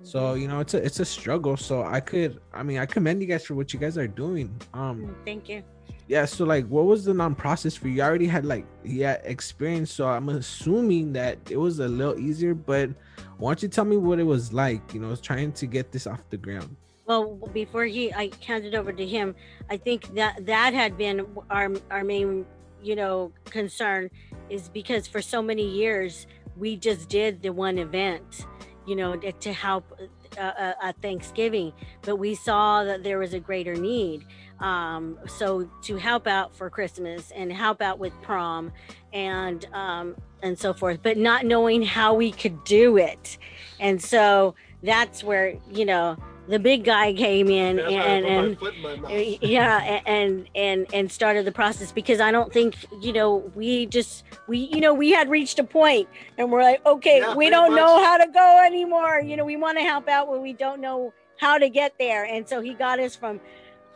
So mm-hmm. you know, it's a it's a struggle. So I could, I mean, I commend you guys for what you guys are doing. Um, mm, thank you. Yeah. So like, what was the non process for you? I already had like yeah experience, so I'm assuming that it was a little easier. But why don't you tell me what it was like? You know, trying to get this off the ground. Well, before he, I handed over to him. I think that that had been our our main, you know, concern, is because for so many years we just did the one event you know, to help uh, uh, at Thanksgiving, but we saw that there was a greater need. Um, so to help out for Christmas and help out with prom and um, and so forth, but not knowing how we could do it, and so that's where you know the big guy came in yeah, and and yeah and and and started the process because I don't think you know we just we you know we had reached a point and we're like okay yeah, we don't much. know how to go anymore you know we want to help out when we don't know how to get there and so he got us from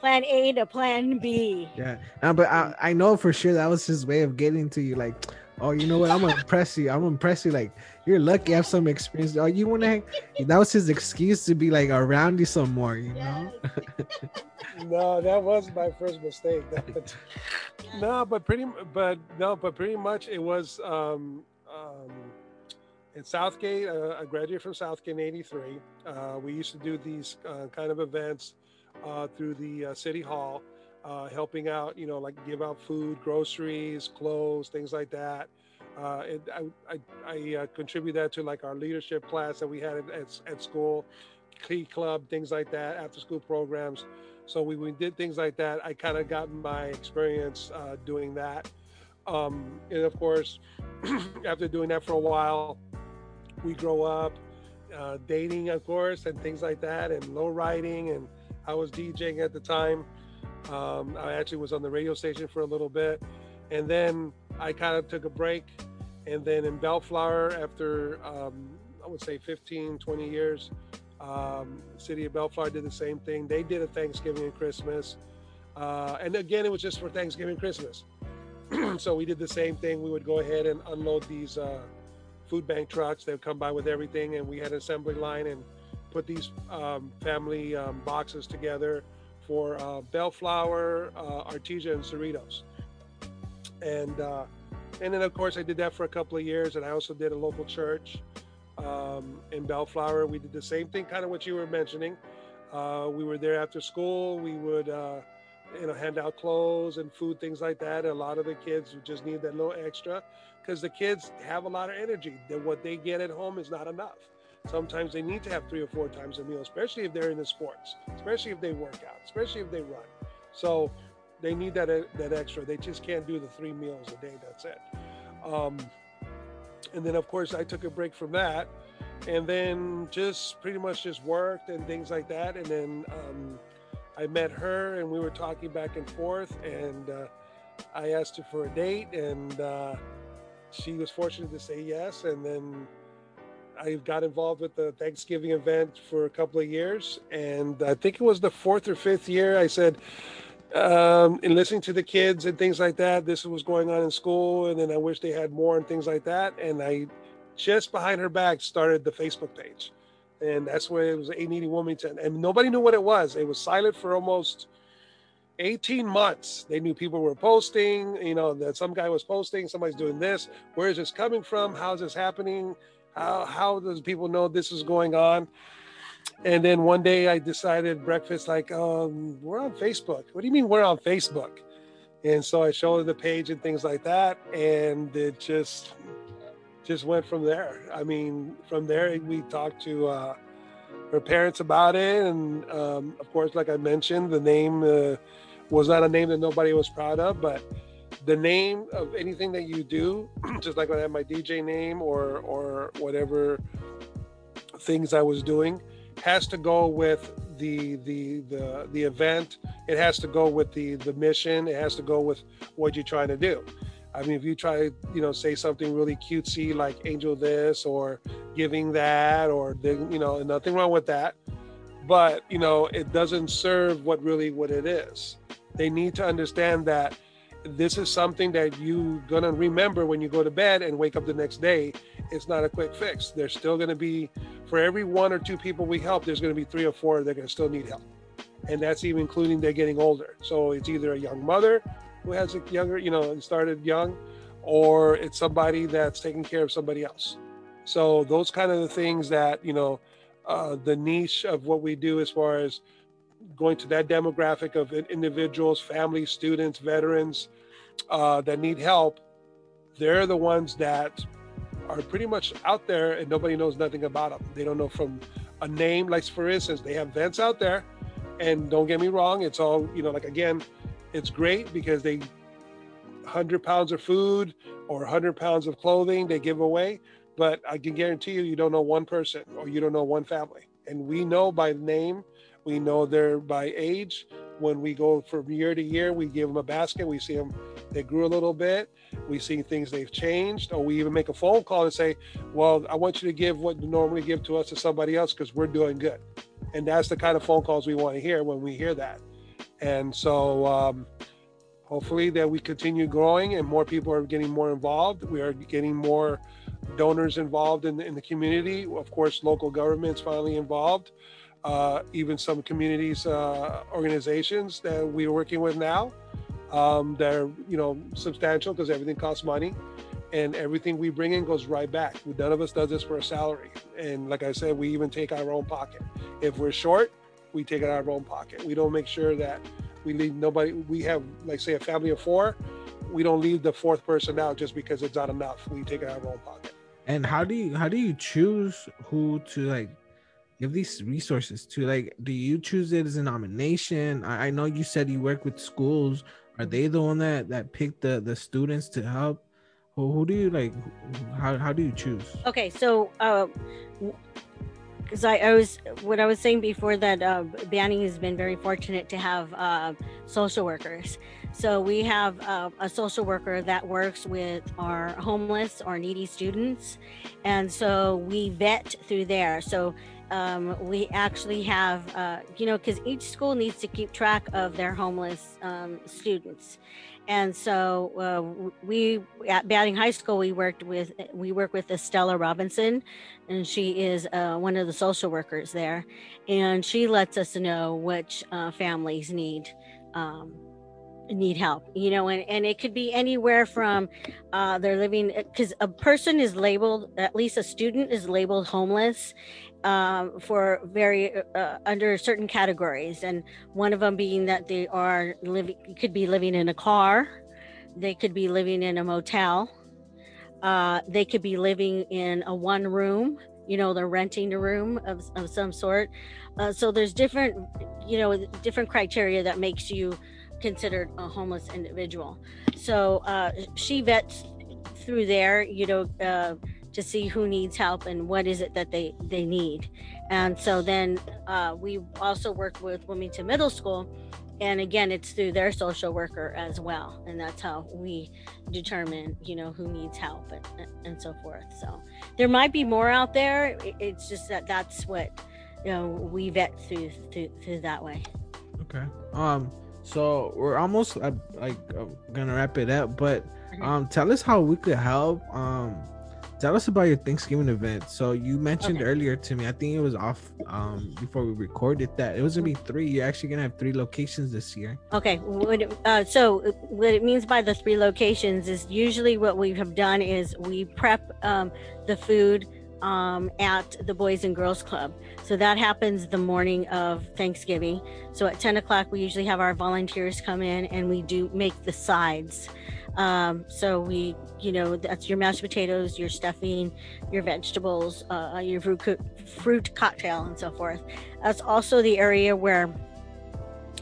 plan A to plan B. Yeah, no, but I, I know for sure that was his way of getting to you like oh, you know what? I'm gonna impress you. I'm gonna impress you. Like you're lucky, I have some experience. Oh, you wanna hang? That was his excuse to be like around you some more. You know. no, that was my first mistake. no, but pretty, but no, but pretty much it was. um um in Southgate, uh, I graduated from Southgate in '83. Uh, we used to do these uh, kind of events uh, through the uh, city hall uh, helping out, you know, like give out food, groceries, clothes, things like that. Uh, it, I, I, I uh, contribute that to like our leadership class that we had at, at, at school, Key Club, things like that, after school programs. So we, we did things like that. I kind of got my experience uh, doing that. Um, and of course, after doing that for a while, we grow up uh, dating, of course, and things like that, and low riding. And I was DJing at the time. Um, I actually was on the radio station for a little bit, and then I kind of took a break. And then in Bellflower, after um, I would say 15, 20 years, um, city of Bellflower did the same thing. They did a Thanksgiving and Christmas. Uh, and again, it was just for Thanksgiving and Christmas. so we did the same thing. We would go ahead and unload these uh, food bank trucks. They would come by with everything, and we had an assembly line and put these um, family um, boxes together for uh, Bellflower, uh, Artesia, and Cerritos. And uh, and then of course I did that for a couple of years, and I also did a local church um, in Bellflower. We did the same thing, kind of what you were mentioning. Uh, we were there after school. We would uh, you know hand out clothes and food, things like that. And a lot of the kids just need that little extra because the kids have a lot of energy. That what they get at home is not enough. Sometimes they need to have three or four times a meal, especially if they're in the sports, especially if they work out, especially if they run. So they need that that extra. They just can't do the three meals a day. That's it. Um, and then of course I took a break from that, and then just pretty much just worked and things like that. And then um, I met her, and we were talking back and forth, and uh, I asked her for a date, and uh, she was fortunate to say yes. And then I got involved with the Thanksgiving event for a couple of years, and I think it was the fourth or fifth year. I said, um, and listening to the kids and things like that, this was going on in school, and then I wish they had more and things like that. And I just behind her back started the Facebook page, and that's where it was A Needy Wilmington, and nobody knew what it was. It was silent for almost 18 months. They knew people were posting, you know, that some guy was posting, somebody's doing this. Where is this coming from? How's this happening? How how does people know this is going on? And then one day I decided breakfast like, um, we're on Facebook. What do you mean we're on Facebook? And so I showed her the page and things like that, and it just just went from there. I mean, from there we talked to uh, her parents about it, and um, of course, like I mentioned, the name uh, was not a name that nobody was proud of, but the name of anything that you do, just like when I had my DJ name or or whatever things I was doing, has to go with the the the the event. It has to go with the the mission. It has to go with what you're trying to do. I mean, if you try, you know, say something really cutesy like angel this or giving that, or you know, nothing wrong with that, but you know, it doesn't serve what really what it is. They need to understand that this is something that you're going to remember when you go to bed and wake up the next day. It's not a quick fix. There's still to be, for every one or two people we help, there's to be three or four that are to still need help. And that's even including they're getting older. So it's either a young mother who has a younger, you know, started young, or it's somebody that's taking care of somebody else. So those kind of the things that, you know, uh, the niche of what we do as far as going to that demographic of individuals, families, students, veterans uh, that need help, they're the ones that are pretty much out there and nobody knows nothing about them. They don't know from a name, like for instance, they have vents out there. And don't get me wrong, it's all, you know, like again, it's great because they 100 pounds of food or 100 pounds of clothing they give away. But I can guarantee you, you don't know one person or you don't know one family. And we know by name we know they're by age. When we go from year to year, we give them a basket. We see them, they grew a little bit. We see things they've changed, or we even make a phone call and say, Well, I want you to give what you normally give to us to somebody else because we're doing good. And that's the kind of phone calls we want to hear when we hear that. And so, um, hopefully, that we continue growing and more people are getting more involved. We are getting more donors involved in the, in the community. Of course, local governments finally involved uh, even some communities uh, organizations that we're working with now um, that are you know substantial because everything costs money. And everything we bring in goes right back. None of us does this for a salary. And like i said we even take our own pocket. If we're short we take it out of our own pocket. We don't make sure that we leave nobody we have like say a family of four we don't leave the fourth person out just because it's not enough. We take it out of our own pocket. And how do you how do you choose who to like give these resources to like do you choose it as a nomination I, I, know you said you work with schools are they the one that that pick the the students to help who, who do you like how, how do you choose okay so uh because I, I, was what I was saying before that uh, Banning has been very fortunate to have uh, social workers. So we have uh, a social worker that works with our homeless or needy students, and so we vet through there. So um, we actually have, uh, you know, because each school needs to keep track of their homeless um, students. And so uh, we at Banning High School we worked with we work with Estella Robinson, and she is uh, one of the social workers there, and she lets us know which uh, families need um, need help you know and, and it could be anywhere from uh, they're living because a person is labeled at least a student is labeled homeless um, for very uh, under certain categories and one of them being that they are living could be living in a car they could be living in a motel uh, they could be living in a one room you know they're renting a room of, of some sort uh, so there's different you know different criteria that makes you considered a homeless individual. So uh, she vets through there you know uh, to see who needs help and what is it that they they need. And so then uh, we also work with wilmington middle school. And again it's through their social worker as well. And that's how we determine you know who needs help and, and so forth. So there might be more out there. It's just that that's what you know we vet through through, through that way. Okay. Um so we're almost uh, like uh, gonna wrap it up but mm-hmm. um tell us how we could help um tell us about your Thanksgiving event. So you mentioned okay. earlier to me, I think it was off um, before we recorded that it was gonna be three. You're actually gonna have three locations this year. Okay. What, uh, so what it means by the three locations is usually what we have done is we prep um, the food um, at the Boys and Girls Club. So that happens the morning of Thanksgiving. So at 10 o'clock, we usually have our volunteers come in and we do make the sides. Um, so we, you know, that's your mashed potatoes, your stuffing, your vegetables, uh, your fruit, co- fruit cocktail, and so forth. That's also the area where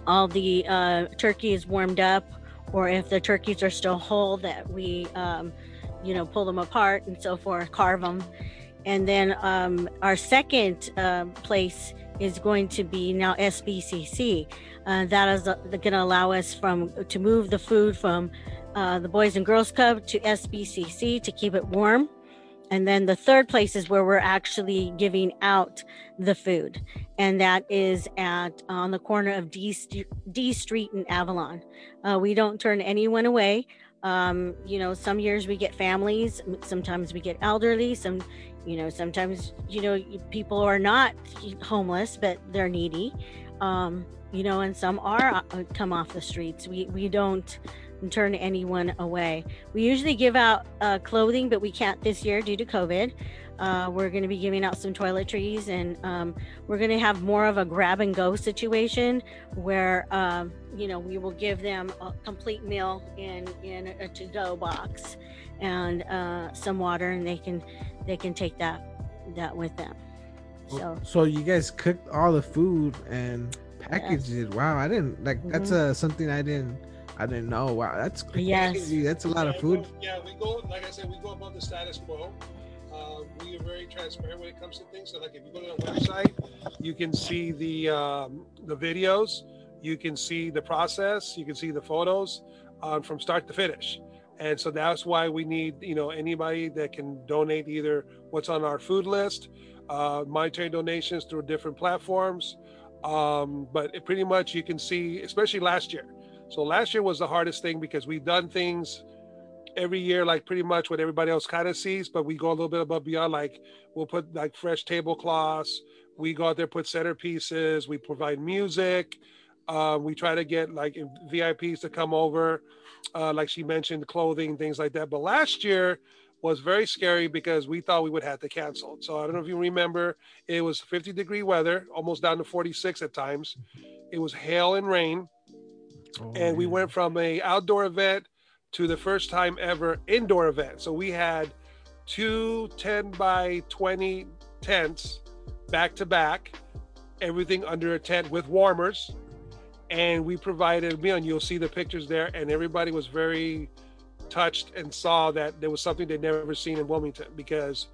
all the uh, turkey is warmed up, or if the turkeys are still whole, that we, um, you know, pull them apart and so forth, carve them. And then um, our second uh, place is going to be now SBCC. Uh, that is uh, going to allow us from to move the food from uh, the Boys and Girls Club to SBCC to keep it warm. And then the third place is where we're actually giving out the food, and that is at on the corner of D, D Street in Avalon. Uh, we don't turn anyone away. Um, you know, some years we get families, sometimes we get elderly, some, you know, sometimes you know people are not homeless but they're needy, um, you know, and some are uh, come off the streets. We we don't turn anyone away. We usually give out uh, clothing, but we can't this year due to COVID. Uh, we're going to be giving out some toiletries, and um, we're going to have more of a grab and go situation where um, you know we will give them a complete meal in in a to go box and uh, some water, and they can they can take that that with them. So, so you guys cooked all the food and packaged yes. it. Wow, I didn't like mm-hmm. that's uh, something I didn't I didn't know. Wow, that's crazy. Yes. That's a lot yeah, of food. Yeah, we go. Like I said, we go above the status quo. Uh, we are very transparent when it comes to things. So, like if you go to the website, you can see the um, the videos, you can see the process, you can see the photos um, from start to finish. And so that's why we need, you know, anybody that can donate either what's on our food list, uh, monetary donations through different platforms. Um, but it pretty much you can see, especially last year, so last year was the hardest thing because we've done things every year, like pretty much what everybody else kind of sees, but we go a little bit above beyond. Like we'll put like fresh tablecloths. We go out there, put centerpieces. We provide music. Uh, we try to get like VIPs to come over, uh, like she mentioned, clothing, things like that. But last year was very scary because we thought we would have to cancel. So I don't know if you remember, it was 50 degree weather, almost down to 46 at times. It was hail and rain Oh, and we went from a outdoor event to the first time ever indoor event. So we had two 10 by 20 tents back to back, everything under a tent with warmers. And we provided meal, and you'll see the pictures there. And everybody was very touched and saw that there was something they'd never seen in Wilmington because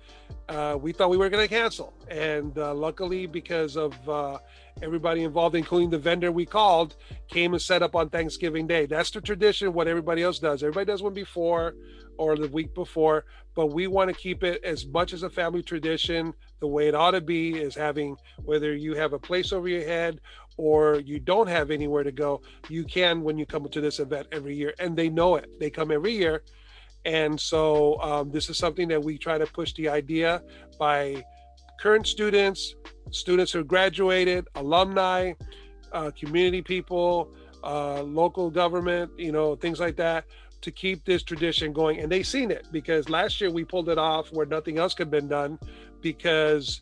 uh, we thought we were going to cancel. And uh, luckily, because of uh, everybody involved, including the vendor we called, came and set up on Thanksgiving Day. That's the tradition, what everybody else does. Everybody does one before or the week before, but we want to keep it as much as a family tradition. The way it ought to be is having, whether you have a place over your head or you don't have anywhere to go, you can when you come to this event every year. And they know it. They come every year. And so um, this is something that we try to push the idea by current students, students who graduated, alumni, uh, community people, uh, local government, you know, things like that, to keep this tradition going. And they've seen it because last year we pulled it off where nothing else could have been done because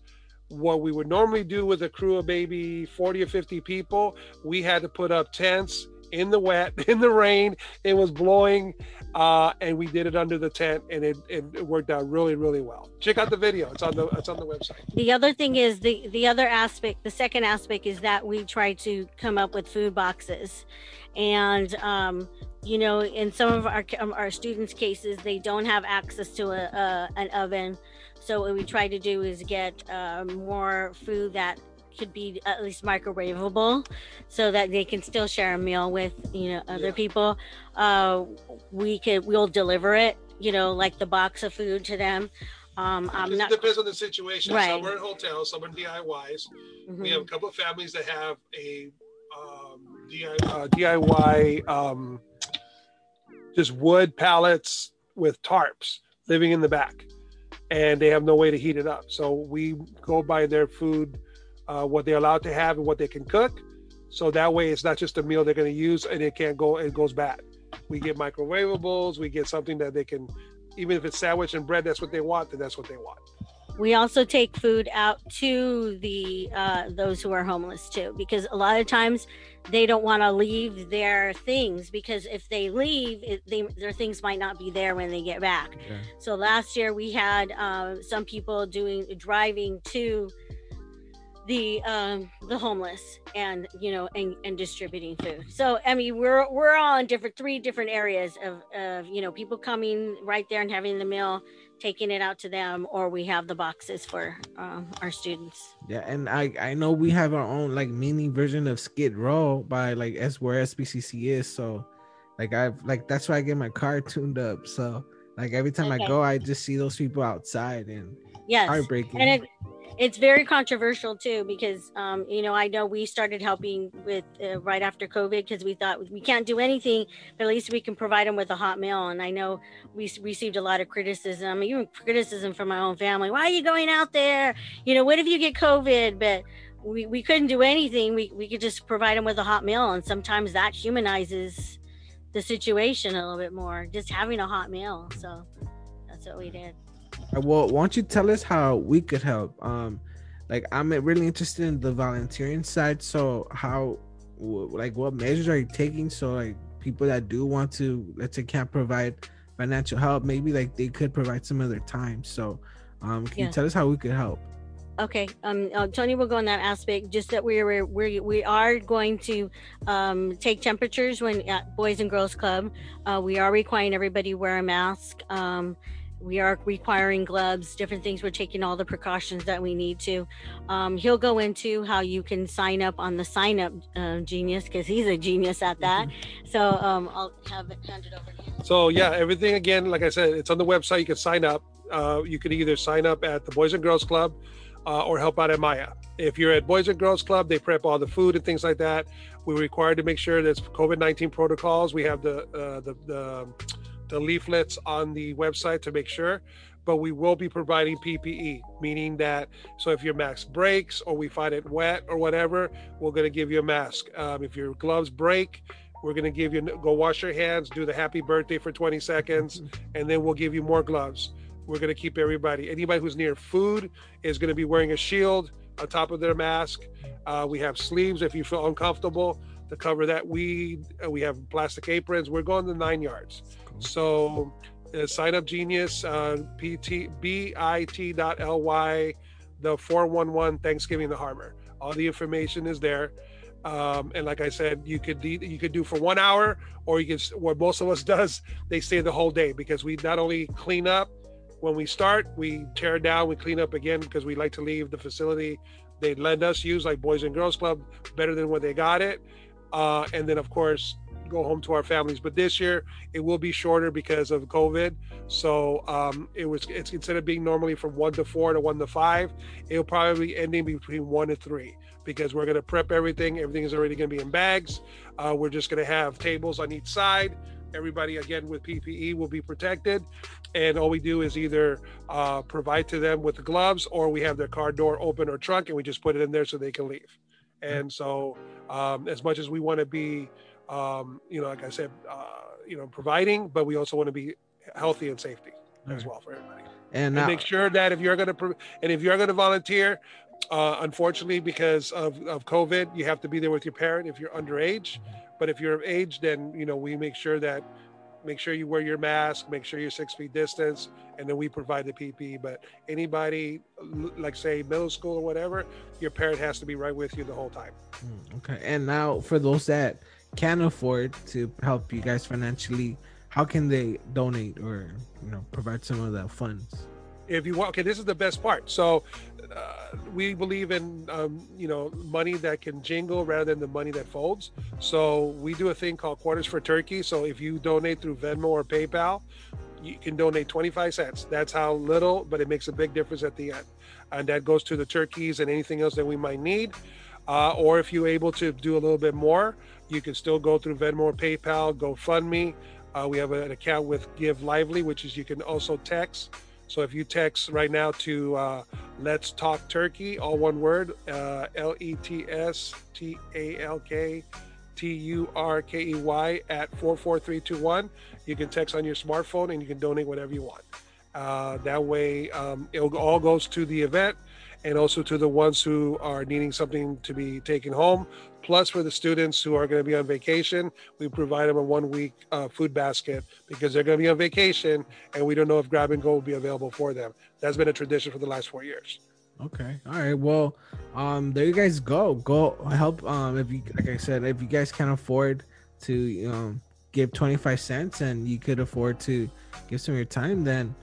what we would normally do with a crew of maybe 40 or 50 people, we had to put up tents in the wet, in the rain. It was blowing, uh, and we did it under the tent, and it, it worked out really, really well. Check out the video; it's on the it's on the website. The other thing is the the other aspect. The second aspect is that we try to come up with food boxes, and um, you know, in some of our um, our students' cases, they don't have access to a, a an oven. So what we try to do is get uh, more food that could be at least microwavable so that they can still share a meal with you know other yeah. people uh, we could we'll deliver it you know like the box of food to them um i'm not it depends on the situation right. some are in hotels some are in diys mm-hmm. we have a couple of families that have a um, DIY, uh, DIY um, just wood pallets with tarps living in the back and they have no way to heat it up so we go by their food uh, what they're allowed to have and what they can cook. So that way, it's not just a meal they're going to use and it can't go. It goes bad. We get microwavables. We get something that they can, even if it's sandwich and bread, that's what they want. Then that's what they want. We also take food out to the uh, those who are homeless too, because a lot of times they don't want to leave their things because if they leave, it, they, their things might not be there when they get back. Okay. So last year we had uh, some people doing driving to the um the homeless and you know and, and distributing food so i mean we're we're all in different three different areas of of you know people coming right there and having the meal taking it out to them or we have the boxes for um, our students. Yeah and i i know we have our own like mini version of skid row by like s where sbcc is so like i've like that's why i get my car tuned up so like every time okay. i go i just see those people outside and yes. heartbreaking. And it it's very controversial too because um, you know i know we started helping with uh, right after covid because we thought we can't do anything but at least we can provide them with a hot meal. And i know we received a lot of criticism even criticism from my own family. Why are you going out there? You know what if you get covid? But we, we couldn't do anything. We, we could just provide them with a hot meal and sometimes that humanizes the situation a little bit more just having a hot meal so that's what we did uh, well, why don't you tell us how we could help? Um, like I'm really interested in the volunteering side. So how, like, what measures are you taking? So like people that do want to, let's say, can't provide financial help, maybe like they could provide some of their time. So, um, can yeah. you tell us how we could help? Okay, um, uh, Tony will go on that aspect. Just that we are we we are going to um, take temperatures when at Boys and Girls Club. Uh, we are requiring everybody wear a mask. Um, we are requiring gloves, different things. We're taking all the precautions that we need to. Um, he'll go into how you can sign up on the sign up uh, genius because he's a genius at that. Mm-hmm. So um, I'll have it handed over to him. So yeah, everything again, like I said, it's on the website. You can sign up. Uh, you can either sign up at the Boys and Girls Club uh, or help out at Maya. If you're at Boys and Girls Club, they prep all the food and things like that. We're required to make sure there's COVID 19 protocols. We have the, uh, the, the the leaflets on the website to make sure but we will be providing PPE, meaning that so if your mask breaks or we find it wet or whatever, we're going to give you a mask. Um, if your gloves break, we're going to give you go wash your hands, do the happy birthday for 20 seconds, mm-hmm. and then we'll give you more gloves. We're going to keep everybody. Anybody who's near food is going to be wearing a shield on top of their mask. Uh, we have sleeves if you feel uncomfortable to cover that. We uh, we have plastic aprons. We're going to nine yards. So uh, sign up genius uh, dot ly the 411 thanksgiving the harbor all the information is there um, and like i said you could you could do for one hour or you can what most of us does they stay the whole day because we not only clean up when we start, we tear down, we clean up again because we like to leave the facility they lend us use, like Boys and Girls Club, better than what they got it. Uh, and then, of course, go home to our families. But this year it will be shorter because of COVID. So um, it was it's instead of being normally from one to four to one to five, it'll probably be ending between one to three because we're to prep everything. Everything is already to be in bags. Uh, we're just to have tables on each side. Everybody again with PPE will be protected, and all we do is either uh, provide to them with the gloves, or we have their car door open or trunk, and we just put it in there so they can leave. And so, um, as much as we want to be um, you know, like I said, uh, you know, providing, but we also want to be healthy and safety as well for everybody. And, and make sure that if you're going to, and if you're going to volunteer, uh, unfortunately, because of, of COVID, you have to be there with your parent if you're underage. But if you're of age, then, you know, we make sure that, make sure you wear your mask, make sure you're six feet distance, and then we provide the PPE. But anybody, like say middle school or whatever, your parent has to be right with you the whole time. Hmm, okay. And now for those that, can afford to help you guys financially, how can they donate or you know provide some of the funds? If you want, okay, this is the best part. So uh, we believe in um, you know money that can jingle rather than the money that folds. So we do a thing called Quarters for Turkey. So if you donate through Venmo or PayPal, you can donate 25 cents. That's how little, but it makes a big difference at the end. And that goes to the turkeys and anything else that we might need. Uh, or if you're able to do a little bit more, you can still go through Venmo or PayPal, GoFundMe. Uh, we have an account with Give Lively, which is you can also text. So if you text right now to uh, Let's Talk Turkey, all one word, uh, L E T S T A L K T U R K E Y at 44321, you can text on your smartphone and you can donate whatever you want. Uh, that way, um, it all goes to the event and also to the ones who are needing something to be taken home. Plus, for the students who are going to be on vacation, we provide them a one week uh, food basket because they're going to be on vacation and we don't know if grab and go will be available for them. That's been a tradition for the last four years. Okay. All right. Well, um, there you guys go. Go help. Um, if you, like I said, if you guys can afford to, um, give 25 cents and you could afford to give some of your time, then,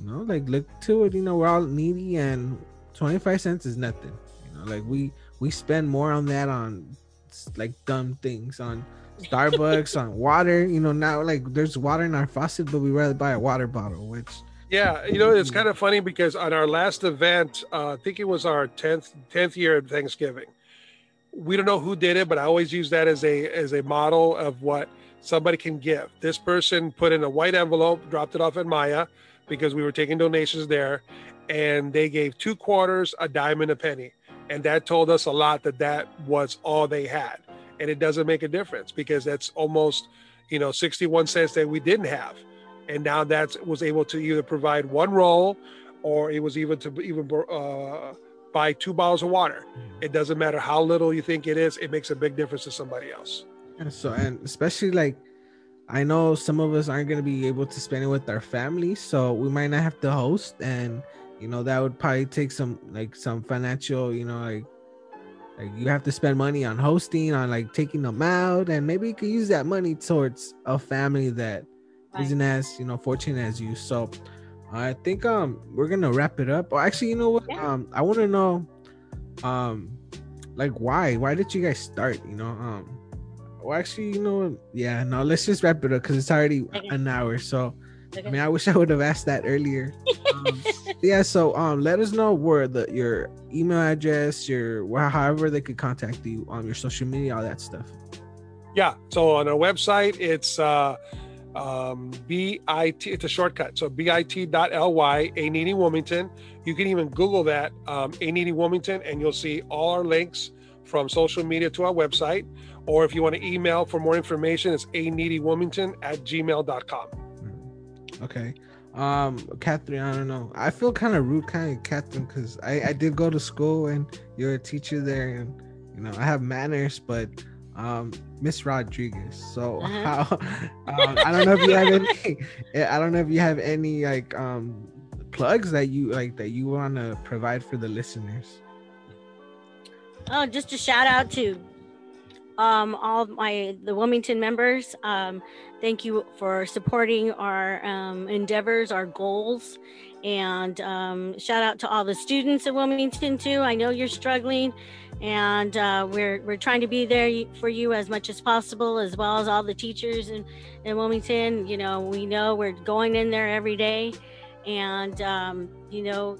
you know, like look to it. You know, we're all needy and 25 cents is nothing. You know, like we, we spend more on that on like dumb things on Starbucks, on water. You know, now like there's water in our faucet, but we rather buy a water bottle, which yeah, you know, it's kind of funny because on our last event, uh, I think it was our 10th 10th year of Thanksgiving. We don't know who did it, but I always use that as a as a model of what somebody can give. This person put in a white envelope, dropped it off at Maya because we were taking donations there, and they gave two quarters, a dime, and a penny and that told us a lot that that was all they had. And it doesn't make a difference because that's almost you know 61 cents that we didn't have. And now that was able to either provide one roll or it was even to even uh, buy two bottles of water. Mm-hmm. it doesn't matter how little you think it is it makes a big difference to somebody else. And so and especially like i know some of us aren't going to be able to spend it with our families so we might not have to host and you know that would probably take some like some financial you know like like you have to spend money on hosting on like taking them out and maybe you could use that money towards a family that right. not as you know fortunate as you so i think um we're gonna wrap it up or actually you know what yeah. um i want to know um like why why did you guys start you know um well actually you know yeah no let's just wrap it up because it's already okay. an hour so Okay. I mean, I wish I would have asked that earlier. Um, yeah, so um, let us know where the your email address, your however they could contact you on your social media, all that stuff. Yeah, so on our website, it's uh, um, bit. It's a shortcut, so bit.ly a needy Wilmington. You can even Google that um, a needy Wilmington, and you'll see all our links from social media to our website. Or if you want to email for more information, it's a needy Wilmington at gmail.com. Okay. Um, Catherine, I don't know. I feel kind of rude, kind of Catherine, because I, I did go to school and you're a teacher there, and you know I have manners, but um, Miss Rodriguez. So uh-huh. how? Um, I don't know if you have any. I don't know if you have any like um plugs that you like that you want to provide for the listeners. Oh, just a shout out to um, all my the Wilmington members. Um, thank you for supporting our um, endeavors, our goals, And um, shout out to all the students at Wilmington too. I know you're struggling, and uh, we're we're trying to be there for you as much as possible, as well as all the teachers in, in Wilmington. You know, we know we're going in there every day, and um, you know,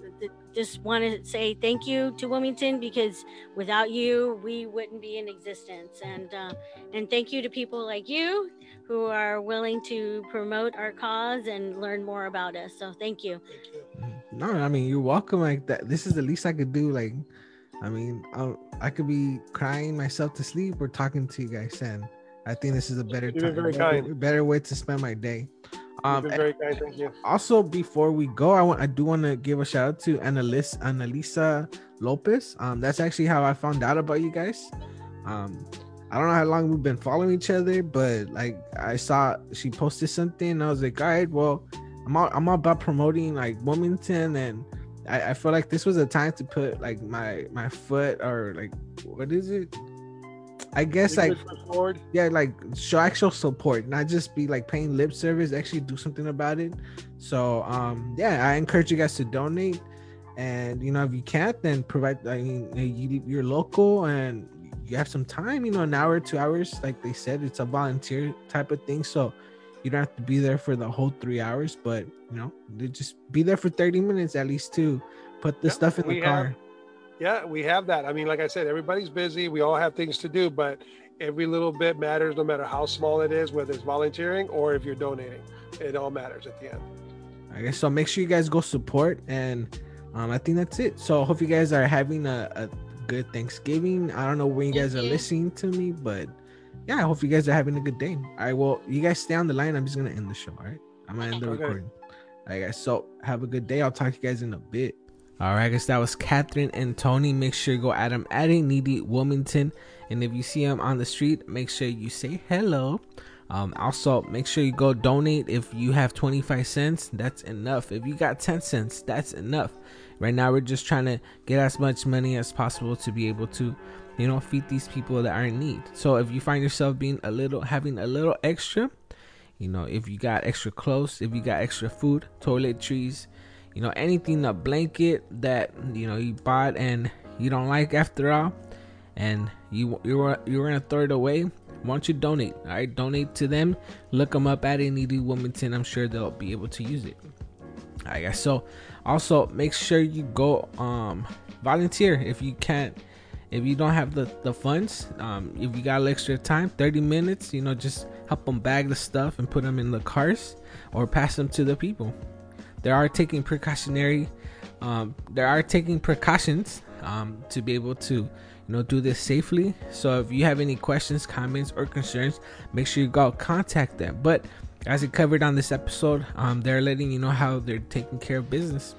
just want to say thank you to Wilmington because without you, we wouldn't be in existence. And uh, and thank you to people like you who are willing to promote our cause and learn more about us. So thank you. No, I mean you're welcome. Like that, this is the least I could do. Like, I mean, I'll, I could be crying myself to sleep or talking to you guys, and I think this is a better time, better, better, way to spend my day. Um, very kind, thank you. Also, before we go, I want I do want to give a shout out to Annalisa, Annalisa Lopez. Um, that's actually how I found out about you guys. Um, I don't know how long we've been following each other, but like I saw she posted something, and I was like, all right, well, I'm all I'm all about promoting like Wilmington, and I, I feel like this was a time to put like my my foot or like what is it? I guess like yeah, like show actual support, not just be like paying lip service. Actually, do something about it. So um, yeah, I encourage you guys to donate, and you know if you can't, then provide. I mean, you, you're local and you have some time, you know, an hour, two hours, like they said, it's a volunteer type of thing. So you don't have to be there for the whole three hours, but you know, just be there for 30 minutes at least to put the stuff in the car. Have, yeah, we have that. I mean, like I said, everybody's busy. We all have things to do, but every little bit matters no matter how small it is, whether it's volunteering or if you're donating. It all matters at the end. I guess so. Make sure you guys go support and um, I think that's it. So I hope you guys are having a, a good Thanksgiving. I don't know when you guys are listening to me, but yeah, I hope you guys are having a good day. All right, well, you guys stay on the line. I'm just gonna end the show. All right, I'm gonna end the okay. recording. All right, guys. So have a good day. I'll talk to you guys in a bit. All right, guys. That was Catherine and Tony. Make sure you go at them at a needy Wilmington, and if you see them on the street, make sure you say hello. Um, also, make sure you go donate. If you have 25 cents, that's enough. If you got 10 cents, that's enough. Right now, we're just trying to get as much money as possible to be able to, you know, feed these people that are in need. So if you find yourself being a little, having a little extra, you know, if you got extra clothes, if you got extra food, toiletries, you know, anything, a blanket that you know you bought and you don't like after all, and you you're you're gonna throw it away. Why don't you donate? All right, donate to them. Look them up at needy Wilmington. I'm sure they'll be able to use it. All right, guys. So also make sure you go um volunteer if you can't if you don't have the the funds. Um if you got extra time 30 minutes you know just help them bag the stuff and put them in the cars or pass them to the people. They are taking precautionary um they are taking precautions um to be able to you know do this safely. So if you have any questions comments or concerns make sure you go contact them. But as it covered on this episode, um, they're letting you know how they're taking care of business.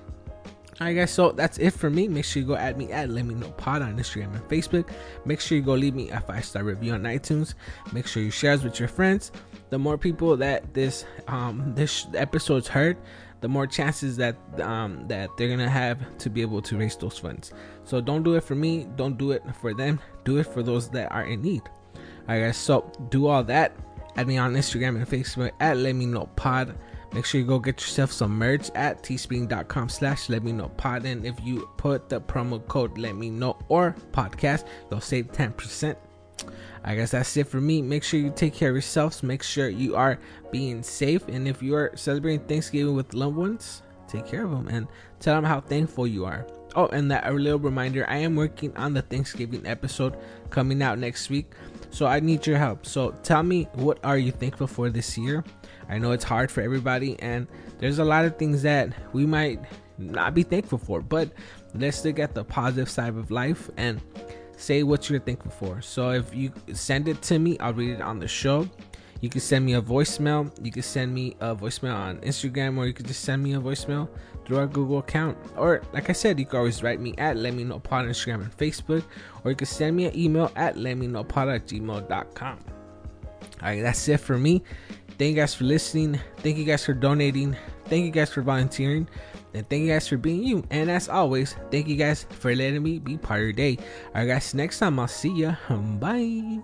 Alright guys, so that's it for me. Make sure you go at me at Let Me Know Pod on Instagram and Facebook. Make sure you go leave me a five star review on iTunes. Make sure you share with your friends. The more people that this um this episode's heard, the more chances that um that they're gonna have to be able to raise those funds. So don't do it for me. Don't do it for them. Do it for those that are in need. Alright guys, so do all that Add me on Instagram and Facebook at Let Me Know Pod. Make sure you go get yourself some merch at teespring.com slash let me know pod. And if you put the promo code let me know or podcast, you'll save 10%. I guess that's it for me. Make sure you take care of yourselves. Make sure you are being safe. And if you are celebrating Thanksgiving with loved ones, take care of them and tell them how thankful you are. Oh, and that a little reminder I am working on the Thanksgiving episode coming out next week. So I need your help. So tell me what are you thankful for this year? I know it's hard for everybody and there's a lot of things that we might not be thankful for, but let's look at the positive side of life and say what you're thankful for. So if you send it to me, I'll read it on the show. You can send me a voicemail. You can send me a voicemail on Instagram, or you can just send me a voicemail through our Google account. Or, like I said, you can always write me at Let Me Know on Instagram and Facebook, or you can send me an email at Let Me Know Pod at gmail.com. All right, that's it for me. Thank you guys for listening. Thank you guys for donating. Thank you guys for volunteering. And thank you guys for being you. And as always, thank you guys for letting me be part of your day. All right, guys, next time I'll see ya. Bye.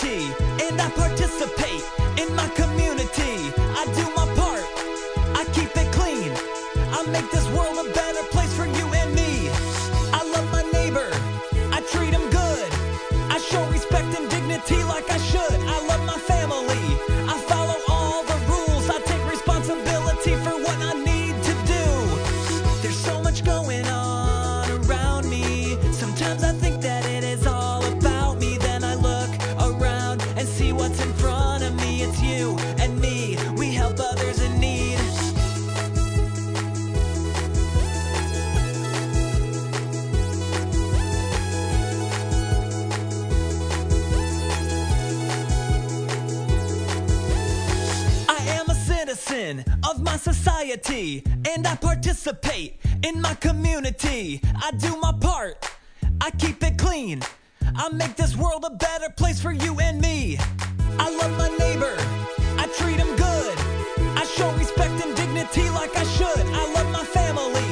and I participate in my community. I do my part, I keep it clean, I make this world a better place. society and I participate in my community. I do my part, I keep it clean. I make this world a better place for you and me. I love my neighbor, I treat him good. I show respect and dignity like I should. I love my family.